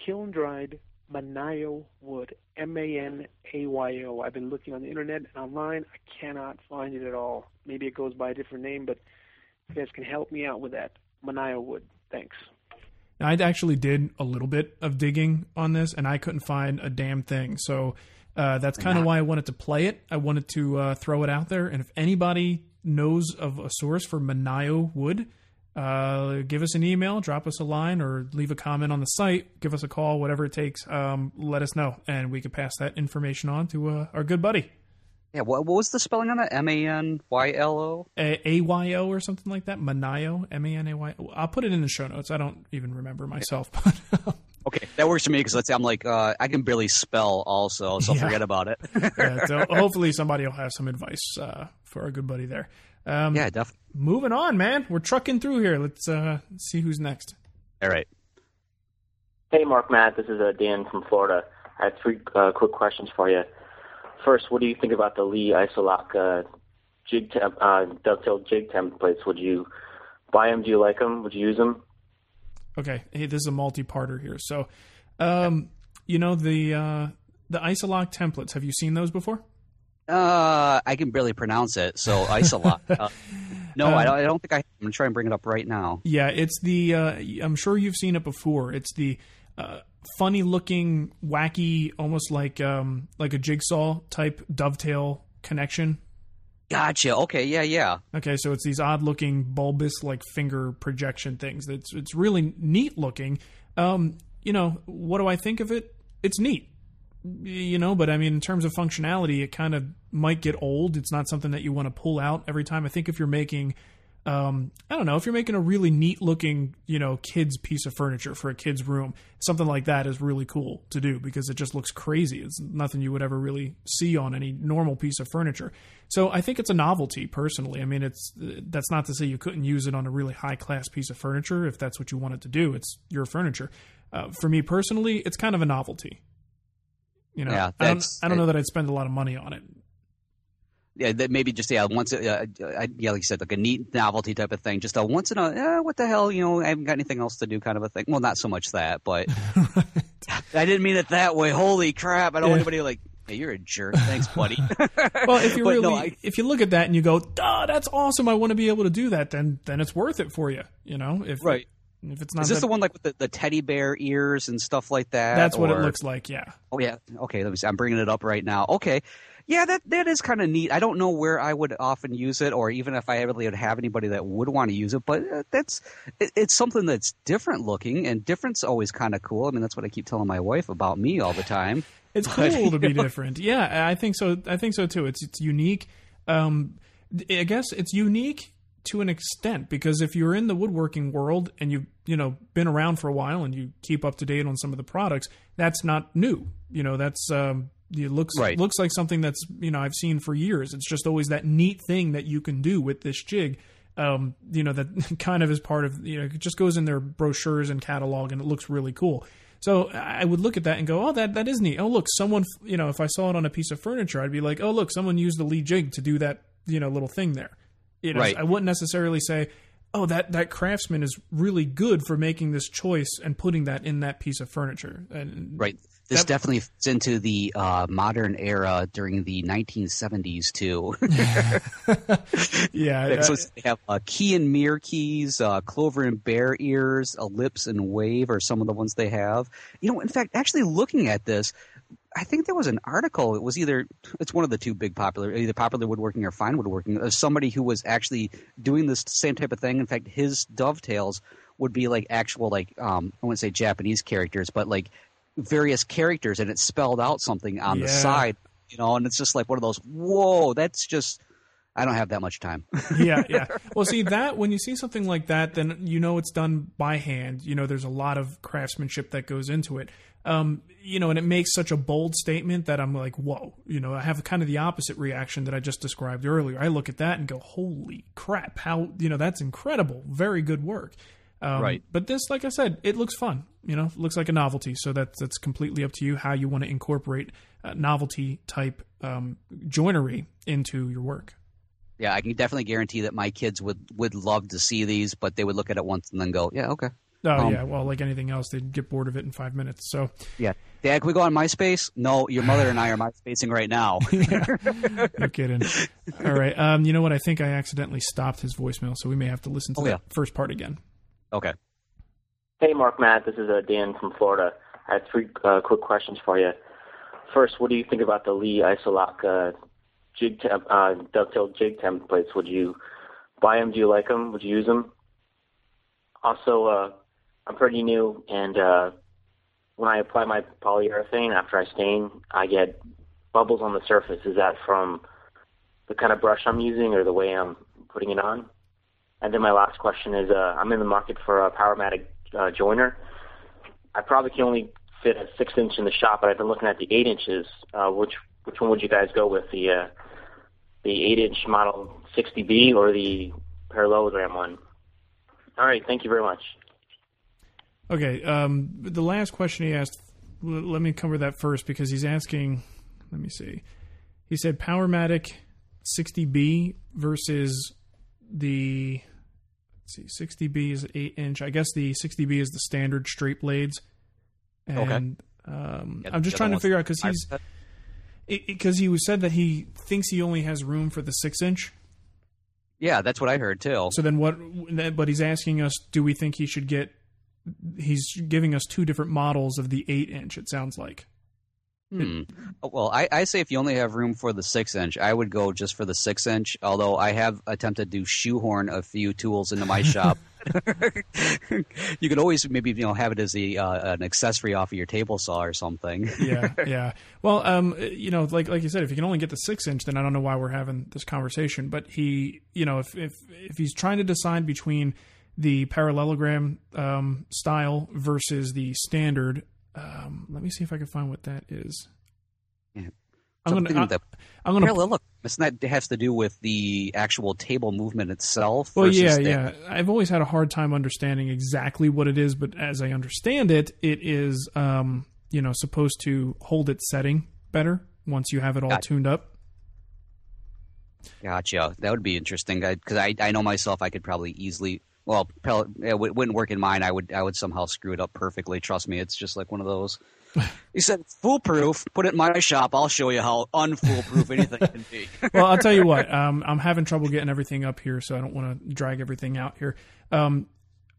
kiln dried Manayo wood. M A N A Y O. I've been looking on the internet and online. I cannot find it at all. Maybe it goes by a different name, but if you guys can help me out with that. Manayo wood. Thanks. Now, I actually did a little bit of digging on this, and I couldn't find a damn thing. So uh, that's kind of why I wanted to play it. I wanted to uh, throw it out there, and if anybody knows of a source for Manayo wood, uh, give us an email, drop us a line, or leave a comment on the site. Give us a call, whatever it takes. Um, let us know, and we can pass that information on to uh, our good buddy. Yeah, what, what was the spelling on that? M A N Y L O? A Y O or something like that. Manayo, M A N A Y. I'll put it in the show notes. I don't even remember myself, but Okay, that works for me because let's say I'm like uh, I can barely spell also, so Yeah. forget about it. yeah, so hopefully somebody will have some advice uh, for our good buddy there. Um, yeah, definitely. Moving on, man. We're trucking through here. Let's uh, see who's next. All right. Hey, Mark, Matt. This is uh, Dan from Florida. I have three uh, quick questions for you. First, what do you think about the Leigh Isoloc uh, jig temp, uh, dovetail jig templates? Would you buy them? Do you like them? Would you use them? Okay, hey, this is a multi-parter here. So, um, you know the uh, the Isolock templates. Have you seen those before? Uh, I can barely pronounce it, so Isolot. uh, no, I, don't, I don't think I. I'm gonna try and bring it up right now. Yeah, it's the. Uh, I'm sure you've seen it before. It's the uh, funny-looking, wacky, almost like um, like a jigsaw type dovetail connection. Gotcha. Okay. Yeah. Yeah. Okay, so it's these odd looking bulbous like finger projection things. It's it's really neat looking. Um, you know, what do I think of it? It's neat. You know, but I mean in terms of functionality, it kind of might get old. It's not something that you want to pull out every time. I think if you're making um, I don't know, if you're making a really neat looking, you know, kids piece of furniture for a kid's room, something like that is really cool to do because it just looks crazy. It's nothing you would ever really see on any normal piece of furniture. So I think it's a novelty personally. I mean, it's that's not to say you couldn't use it on a really high class piece of furniture if that's what you wanted to do. It's your furniture. Uh, for me personally, it's kind of a novelty. You know, Yeah, I don't, I don't know that I'd spend a lot of money on it. Yeah. That maybe just yeah. Once. Uh, uh, yeah, like you said, like a neat novelty type of thing. Just a once in a. Eh, what the hell? You know, I haven't got anything else to do, kind of a thing. Well, not so much that, but I didn't mean it that way. Holy crap! I don't want anybody like. Hey, you're a jerk. Thanks, buddy. Well, if you really, no, I- if you look at that and you go, "Duh, that's awesome! I want to be able to do that," then then it's worth it for you. You know, if Right. if it's not Is this that- the one like with the, the teddy bear ears and stuff like that? that's what it looks like. Yeah, Oh yeah. Okay. Let me see. I'm bringing it up right now. Okay. Yeah, that that is kind of neat. I don't know where I would often use it, or even if I really would have anybody that would want to use it. But uh, that's it, it's something that's different looking, and different's always kind of cool. I mean, that's what I keep telling my wife about me all the time. it's cool to be different. Yeah, I think so. I think so too. It's it's unique. Um, I guess it's unique to an extent because if you're in the woodworking world and you've you know been around for a while and you keep up to date on some of the products, that's not new. You know, that's um, It looks Right. looks like something that's you know I've seen for years. It's just always that neat thing that you can do with this jig. Um, you know that kind of is part of you know it just goes in their brochures and catalog and it looks really cool. So I would look at that and go, oh that that is neat. Oh look, someone you know if I saw it on a piece of furniture, I'd be like, oh look, someone used the Leigh jig to do that you know little thing there. You know, Right. I wouldn't necessarily say, oh, that that craftsman is really good for making this choice and putting that in that piece of furniture. And Right. This That- definitely fits into the uh, modern era during the 1970s too. yeah, so they have uh, key and mirror keys, uh, clover and bear ears, ellipse and wave are some of the ones they have. You know, in fact, actually looking at this, I think there was an article. It was either it's one of the two big popular, either popular woodworking or fine woodworking. Of somebody who was actually doing this same type of thing. In fact, his dovetails would be like actual, like um, I wouldn't say Japanese characters, but like various characters, and it spelled out something on the side. You know, and it's just like one of those. Whoa, that's just. I don't have that much time. yeah, yeah. Well, see that when you see something like that, then you know it's done by hand. You know, there's a lot of craftsmanship that goes into it. Um, you know, and it makes such a bold statement that I'm like, whoa. You know, I have kind of the opposite reaction that I just described earlier. I look at that and go, holy crap! How you know that's incredible. Very good work. Um, Right. But this, like I said, it looks fun. You know, it looks like a novelty. So that's that's completely up to you how you want to incorporate uh, novelty type um, joinery into your work. Yeah, I can definitely guarantee that my kids would would love to see these, but they would look at it once and then go, "Yeah, okay." Oh Um, yeah, well, like anything else, they'd get bored of it in five minutes. So Yeah, Dad, can we go on MySpace? No, your mother and I are MySpacing right now. no kidding. All right, um, you know what? I think I accidentally stopped his voicemail, so we may have to listen to Oh, that yeah. first part again. Okay. Hey, Mark, Matt. This is uh, Dan from Florida. I have three uh, quick questions for you. First, what do you think about the Leigh Isoloc uh, jig temp, uh, dovetail jig templates? Would you buy them? Do you like them? Would you use them? Also, uh, I'm pretty new, and uh, when I apply my polyurethane after I stain, I get bubbles on the surface. Is that from the kind of brush I'm using or the way I'm putting it on? And then my last question is, uh, I'm in the market for a Powermatic uh, joiner. I probably can only fit a six inch in the shop, but I've been looking at the eight inches. Uh, which which one would you guys go with? The uh, the eight inch model 60B or the parallelogram one? All right, thank you very much. Okay, um, the last question he asked. l- Let me cover that first because he's asking. Let me see. He said Powermatic 60B versus the. Let's see, 60B is eight inch. I guess the 60B is the standard straight blades. And Okay. um, Yeah, I'm just trying to figure out because he's because he was said that he thinks he only has room for the six inch. Yeah, that's what I heard too. So then what? But he's asking us, do we think he should get? He's giving us two different models of the eight inch. It sounds like. Hmm. Well, I, I say if you only have room for the six inch, I would go just for the six inch. Although I have attempted to shoehorn a few tools into my shop. you could always maybe you know have it as a uh, an accessory off of your table saw or something. yeah, yeah. Well, um, you know, like like you said, if you can only get the six inch, then I don't know why we're having this conversation. But he, you know, if if if he's trying to decide between the parallelogram um, style versus the standard, um, let me see if I can find what that is. Yeah. I'm gonna, I, that- I'm gonna. Parallel, it's not it has to do with the actual table movement itself. Well, yeah, the- yeah. I've always had a hard time understanding exactly what it is, but as I understand it, it is, um, you know, supposed to hold its setting better once you have it all Gotcha. tuned up. Gotcha. That would be interesting because I, I know myself I could probably easily well it wouldn't work in mine. I would I would somehow screw it up perfectly. Trust me, it's just like one of those. He said foolproof. Put it in my shop. I'll show you how unfoolproof anything can be. well, I'll tell you what. Um, I'm having trouble getting everything up here, so I don't want to drag everything out here. Um,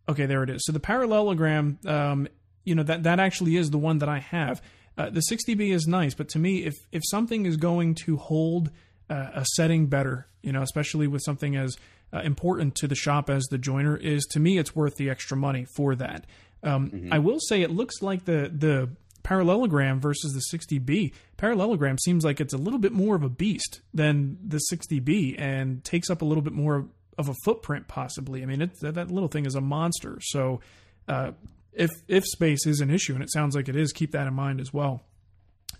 okay, there it is. So the parallelogram, um, you know that that actually is the one that I have. Uh, the 60B is nice, but to me, if if something is going to hold uh, a setting better, you know, especially with something as uh, important to the shop as the joiner is, to me, it's worth the extra money for that. Um, I will say it looks like the the parallelogram versus the 60B. Parallelogram seems like it's a little bit more of a beast than the 60B and takes up a little bit more of a footprint, possibly. I mean, it, that, that little thing is a monster. So, uh, if if space is an issue, and it sounds like it is, keep that in mind as well.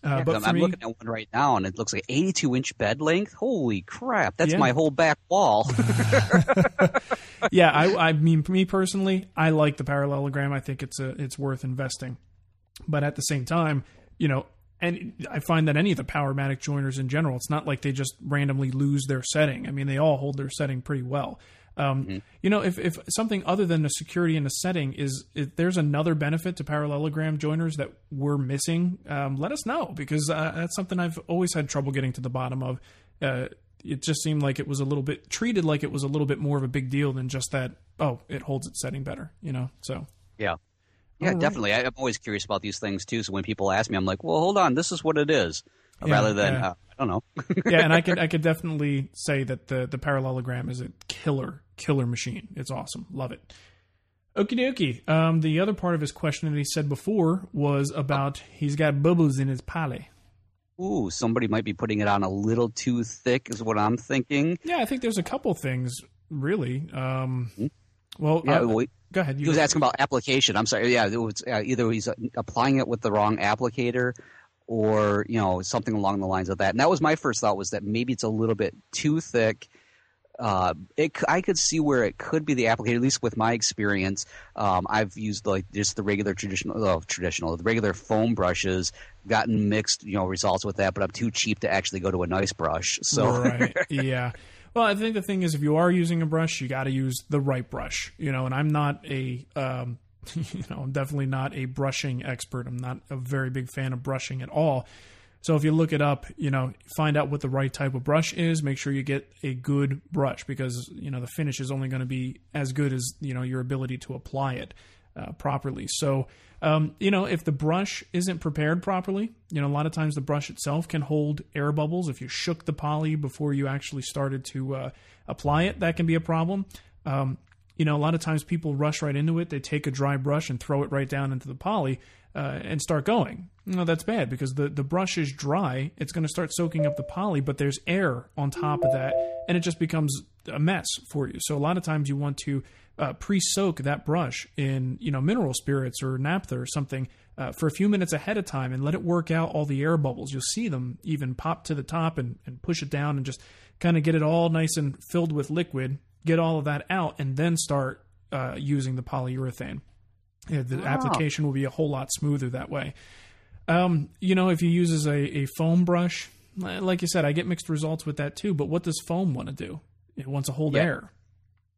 Uh, Yeah, but I'm, for I'm me, looking at one right now, and it looks like 82 inch bed length. Holy crap! That's Yeah. my whole back wall. yeah, I, I mean, for me personally, I like the parallelogram. I think it's a it's worth investing. But at the same time, you know, and I find that any of the Powermatic joiners in general, it's not like they just randomly lose their setting. I mean, they all hold their setting pretty well. Um, You know, if, if something other than the security in the setting is, there's another benefit to parallelogram joiners that we're missing, um, let us know because uh, that's something I've always had trouble getting to the bottom of. Uh, it just seemed like it was a little bit treated like it was a little bit more of a big deal than just that. Oh, it holds its setting better, you know. So yeah. Yeah, right. definitely. I, I'm always curious about these things too. So when people ask me, I'm like, "Well, hold on, this is what it is," Yeah, rather than yeah. uh, I don't know. yeah, and I could I could definitely say that the the parallelogram is a killer killer machine. It's awesome, love it. Okie dokie. Um, the other part of his question that he said before was about he's got bubbles in his poly. Ooh, somebody might be putting it on a little too thick, is what I'm thinking. Yeah, I think there's a couple things really. Um, well, Hmm? Yeah, uh, well, go ahead. He You was asking about application. I'm sorry. Yeah, it was uh, either he's uh, applying it with the wrong applicator, or you know something along the lines of that. And that was my first thought was that maybe it's a little bit too thick. Uh, it, I could see where it could be the applicator. At least with my experience, um, I've used like just the regular traditional, oh, traditional, the regular foam brushes. Gotten mixed, you know, results with that, but I'm too cheap to actually go to a nice brush. So right yeah well i think the thing is if you are using a brush you got to use the right brush you know and i'm not a um, you know i'm definitely not a brushing expert i'm not a very big fan of brushing at all so if you look it up you know find out what the right type of brush is make sure you get a good brush because you know the finish is only going to be as good as you know your ability to apply it uh, properly. So, um, you know, if the brush isn't prepared properly, you know, a lot of times the brush itself can hold air bubbles. If you shook the poly before you actually started to uh, apply it, that can be a problem. Um, you know, a lot of times people rush right into it. They take a dry brush and throw it right down into the poly uh, and start going. No, that's bad because the, the brush is dry. It's going to start soaking up the poly, but there's air on top of that, and it just becomes a mess for you. So a lot of times you want to uh, pre-soak that brush in you know mineral spirits or naphtha or something uh, for a few minutes ahead of time and let it work out all the air bubbles. You'll see them even pop to the top and, and push it down and just kind of get it all nice and filled with liquid. Get all of that out and then start uh, using the polyurethane. Yeah, the application will be a whole lot smoother that way. Um, you know, if you use as a, a foam brush, like you said, I get mixed results with that too. But what does foam want to do? It wants to hold Yeah. air.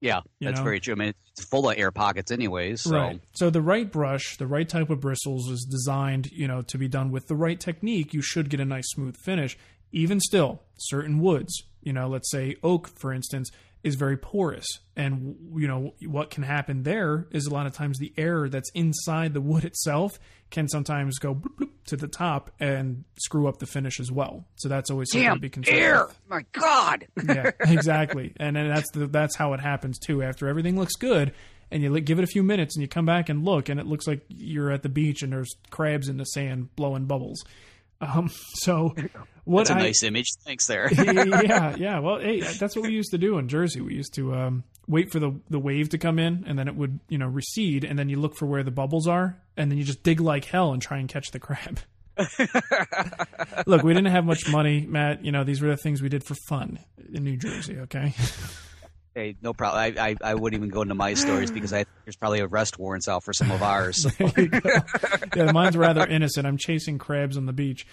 yeah, You that's know? very true. I mean, it's full of air pockets, anyways. So. Right. So the right brush, the right type of bristles is designed, you know, to be done with the right technique. You should get a nice smooth finish. Even still, certain woods, you know, let's say oak, for instance, is very porous, and you know what can happen there is a lot of times the air that's inside the wood itself can sometimes go bloop, bloop to the top and screw up the finish as well. So that's always something to be concerned air! with oh My God. yeah, exactly. And then that's the that's how it happens too. After everything looks good, and you give it a few minutes, and you come back and look, and it looks like you're at the beach, and there's crabs in the sand blowing bubbles. Um, so what That's a I, nice image. Thanks there. yeah, yeah. Well, hey, that's what we used to do in Jersey. We used to um, wait for the the wave to come in, and then it would you know recede, and then you look for where the bubbles are, and then you just dig like hell and try and catch the crab. look, we didn't have much money, Matt. You know, these were the things we did for fun in New Jersey. Okay. Hey, no problem. I, I, I wouldn't even go into my stories because I there's probably arrest warrants out for some of ours. So. There you go. yeah, mine's rather innocent. I'm chasing crabs on the beach.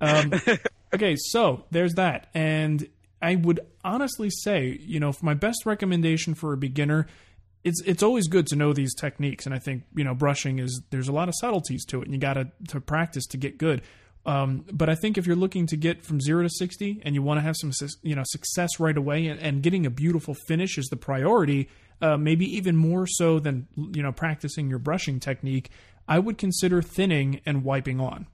Um, okay, so there's that. And I would honestly say, you know, for my best recommendation for a beginner, it's it's always good to know these techniques. And I think you know, brushing is there's a lot of subtleties to it, and you got to to practice to get good. Um, but I think if you're looking to get from zero to sixty and you want to have some you know success right away, and, and getting a beautiful finish is the priority, uh, maybe even more so than you know practicing your brushing technique. I would consider thinning and wiping on.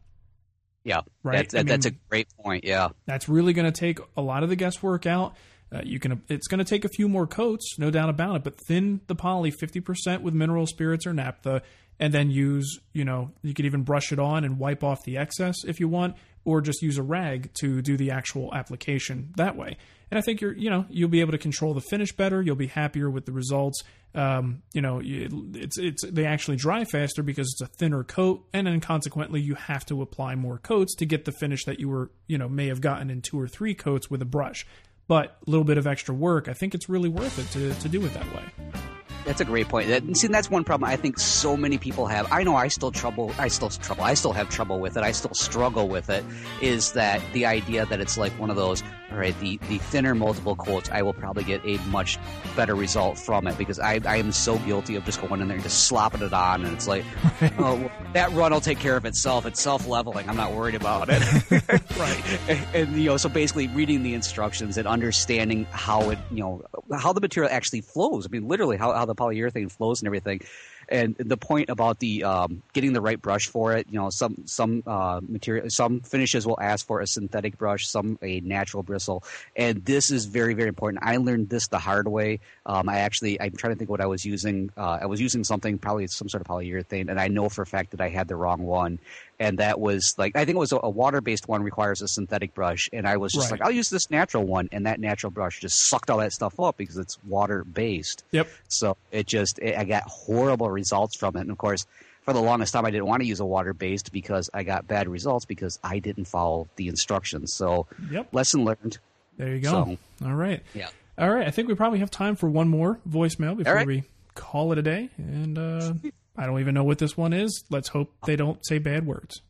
Yeah, Right. That's, I that, that's a great point. Yeah, That's really going to take a lot of the guesswork out. Uh, you can. It's going to take a few more coats, no doubt about it. But thin the poly fifty percent with mineral spirits or naphtha, and then use. You know, you could even brush it on and wipe off the excess if you want, or just use a rag to do the actual application that way. And I think you're, you know, you'll be able to control the finish better. You'll be happier with the results. Um, you know, it's it's they actually dry faster because it's a thinner coat, and then consequently you have to apply more coats to get the finish that you were, you know, may have gotten in two or three coats with a brush. But a little bit of extra work, I think it's really worth it to to do it that way. That's a great point. That, see, that's one problem I think so many people have. I know I still trouble. I still trouble. I still have trouble with it. I still struggle with it. Is that the idea that it's like one of those? All right, the the thinner multiple coats, I will probably get a much better result from it because I, I am so guilty of just going in there and just slopping it on, and it's like, oh, that run will take care of itself. It's self leveling. I'm not worried about it. right. And, and you know, so basically reading the instructions and understanding how it, you know, how the material actually flows. I mean, literally how how the polyurethane flows and everything. And the point about the um, getting the right brush for it, you know, some some uh, material, some finishes will ask for a synthetic brush, some a natural bristle, and this is very very important. I learned this the hard way. Um, I actually, I'm trying to think what I was using. Uh, I was using something probably some sort of polyurethane, and I know for a fact that I had the wrong one and that was like I think it was a, a water based one requires a synthetic brush, and I was just Right. like I'll use this natural one, and that natural brush just sucked all that stuff up because it's water based. Yep. So it just it, I got horrible results from it, and of course. For the longest time, I didn't want to use a water based because I got bad results because I didn't follow the instructions. So, Yep. lesson learned. There you go. So- All right. Yeah. All right. I think we probably have time for one more voicemail before right. we call it a day. And uh, I don't even know what this one is. Let's hope they don't say bad words.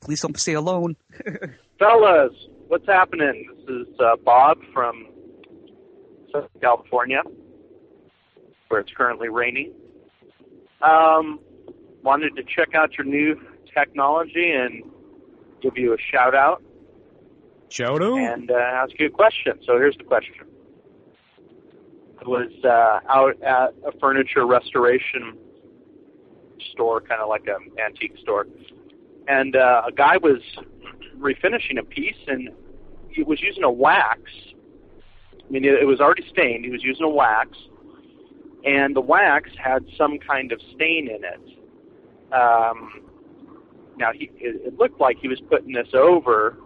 Please don't stay alone. Fellas, what's happening? This is uh, Bob from Southern California, where it's currently raining. Um, wanted to check out your new technology and give you a shout out Shout out. and uh, ask you a question. So here's the question. I was uh, out at a furniture restoration store, kind of like an antique store, and uh, a guy was refinishing a piece, and he was using a wax. I mean, it, it was already stained. He was using a wax, and the wax had some kind of stain in it. Um, now, he, it, it looked like he was putting this over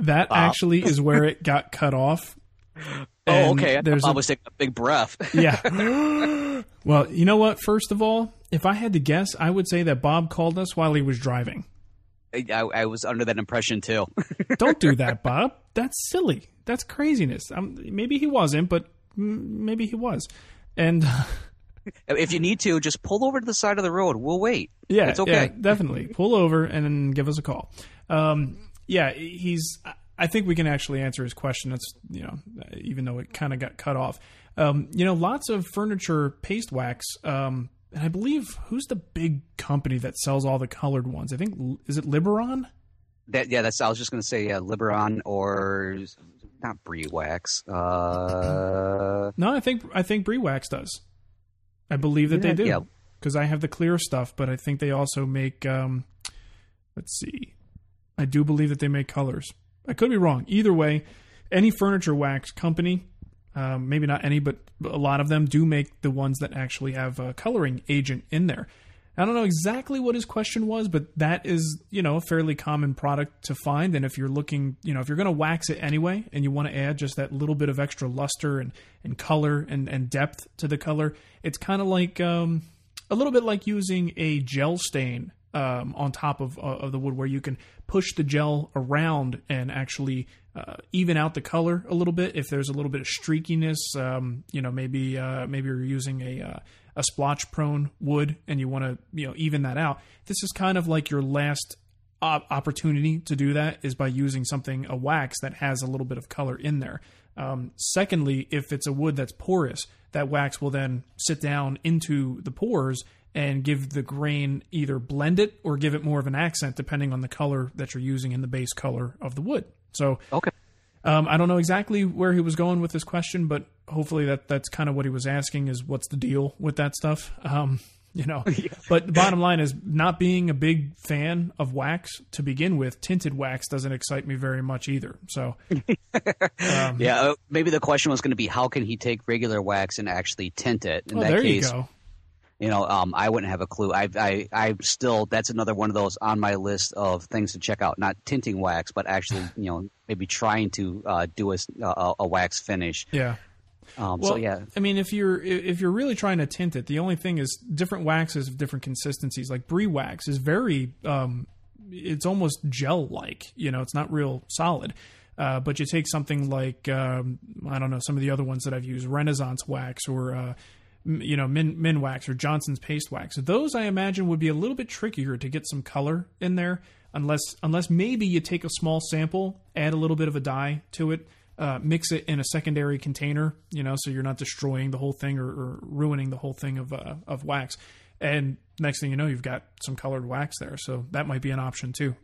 That actually is where it got cut off. Oh, okay. There's I was taking a big breath. yeah. well, you know what? First of all, if I had to guess, I would say that Bob called us while he was driving. I, I was under that impression too. Don't do that, Bob. That's silly. That's craziness. Um, maybe he wasn't, but maybe he was. And if you need to, just pull over to the side of the road. We'll wait. yeah, it's okay. yeah, definitely pull over and then give us a call. Um, yeah, he's. I think we can actually answer his question. That's you know, even though it kind of got cut off. Um, you know, lots of furniture paste wax. Um, and I believe who's the big company that sells all the colored ones? I think is it Liberon. That yeah, that's. I was just going to say yeah, Liberon or not Briwax. Uh, No, I think I think Briwax does. I believe that Yeah, they do yeah. because I have the clear stuff, but I think they also make. Um, let's see, I do believe that they make colors. I could be wrong. Either way, any furniture wax company, um, maybe not any, but a lot of them do make the ones that actually have a coloring agent in there. I don't know exactly what his question was, but that is, you know, a fairly common product to find. And if you're looking, you know, if you're going to wax it anyway and you want to add just that little bit of extra luster and, and color and, and depth to the color, it's kind of like um, a little bit like using a gel stain um, on top of, uh, of the wood where you can push the gel around and actually uh, even out the color a little bit if there's a little bit of streakiness. Um, you know maybe uh, maybe you're using a uh, a splotch prone wood and you want to you know even that out. This is kind of like your last op- opportunity to do that is by using something a wax that has a little bit of color in there. Um, secondly if it's a wood that's porous that wax will then sit down into the pores and give the grain either blend it or give it more of an accent depending on the color that you're using in the base color of the wood so okay. um, I don't know exactly where he was going with this question, but hopefully that that's kind of what he was asking is what's the deal with that stuff. Um, you know, but the bottom line is not being a big fan of wax to begin with. Tinted wax doesn't excite me very much either. So um, Yeah, uh, maybe the question was going to be how can he take regular wax and actually tint it? In oh, that there case, you go. You know, um, I wouldn't have a clue. I, I, I still, that's another one of those on my list of things to check out. Not tinting wax, but actually, you know, maybe trying to uh, do a, a, a wax finish. Yeah. Um, well, so yeah, I mean, if you're if you're really trying to tint it, the only thing is different waxes of different consistencies. Like Briwax is very, um, it's almost gel like. You know, it's not real solid. Uh, but you take something like um, I don't know some of the other ones that I've used, Renaissance wax or uh, you know Min Minwax or Johnson's paste wax. Those I imagine would be a little bit trickier to get some color in there, unless unless maybe you take a small sample, add a little bit of a dye to it. Uh, mix it in a secondary container, you know, so you're not destroying the whole thing or, or ruining the whole thing of uh, of wax. And next thing you know, you've got some colored wax there, so that might be an option too.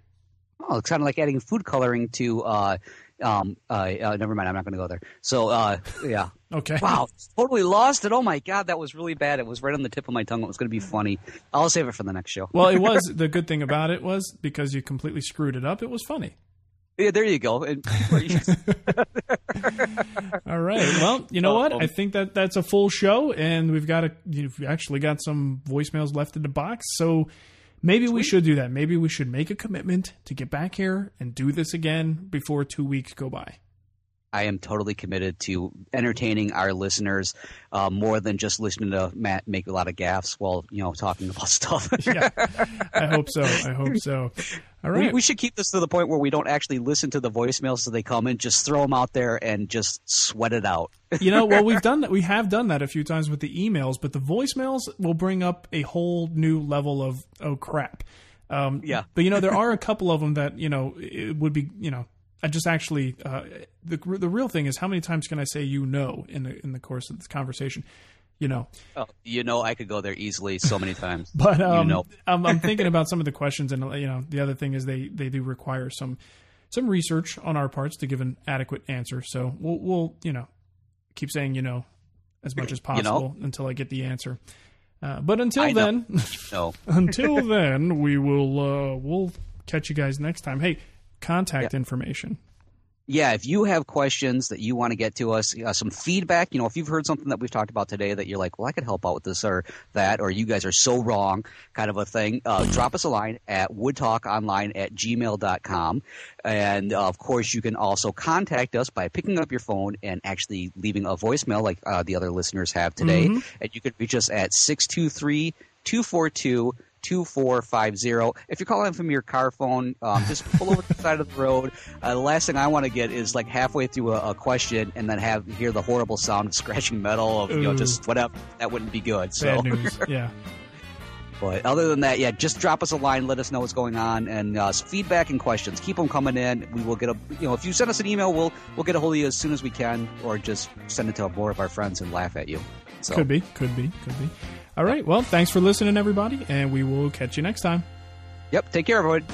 Oh, it's kind of like adding food coloring to. Uh, um, uh, uh, never mind. I'm not going to go there. So, uh, yeah. Okay. Wow, totally lost it. Oh my god, that was really bad. It was right on the tip of my tongue. It was going to be funny. I'll save it for the next show. Well, it was the good thing about it was because you completely screwed it up. It was funny. Yeah, there you go. And All right. Well, you know uh, what? Um, I think that that's a full show, and we've got a you've actually got some voicemails left in the box. So maybe we should do that. Maybe we should make a commitment to get back here and do this again before two weeks go by. I am totally committed to entertaining our listeners uh, more than just listening to Matt make a lot of gaffes while you know talking about stuff. Yeah, I hope so. I hope so. All right, We, we should keep this to the point where we don't actually listen to the voicemails so they come in. Just throw them out there and just sweat it out. you know, well, we've done that. We have done that a few times with the emails, but the voicemails will bring up a whole new level of oh crap. Um, Yeah. But you know, there are a couple of them that you know it would be you know. I just actually uh, the the real thing is how many times can I say you know in the in the course of this conversation, you know. Oh, you know, I could go there easily so many times. But um, you know, I'm, I'm thinking about some of the questions, and you know, the other thing is they they do require some some research on our parts to give an adequate answer. So we'll we'll you know keep saying you know as much as You know? possible until I get the answer. Uh, but until I then, no. until then, we will uh, we'll catch you guys next time. Hey, contact information. yeah, if you have questions that you want to get to us, uh, some feedback, you know, if you've heard something that we've talked about today that you're like, well, I could help out with this or that, or you guys are so wrong, kind of a thing, uh, drop us a line at woodtalkonline at gmail.com. And uh, of course, you can also contact us by picking up your phone and actually leaving a voicemail like uh, the other listeners have today. And you can reach us at 623 242 2450. If you're calling from your car phone, um, just pull over to the side of the road. Uh, the last thing I want to get is like halfway through a, a question and then have hear the horrible sound of scratching metal of you know just whatever. That wouldn't be good. So, Bad news. Yeah. but other than that, yeah, just drop us a line, let us know what's going on, and uh, feedback and questions. Keep them coming in. We will get a you know if you send us an email, we'll we'll get a hold of you as soon as we can, or just send it to more of our friends and laugh at you. So. Could be, could be, could be. All right. Well, thanks for listening, everybody, and we will catch you next time. Yep. Take care, everyone.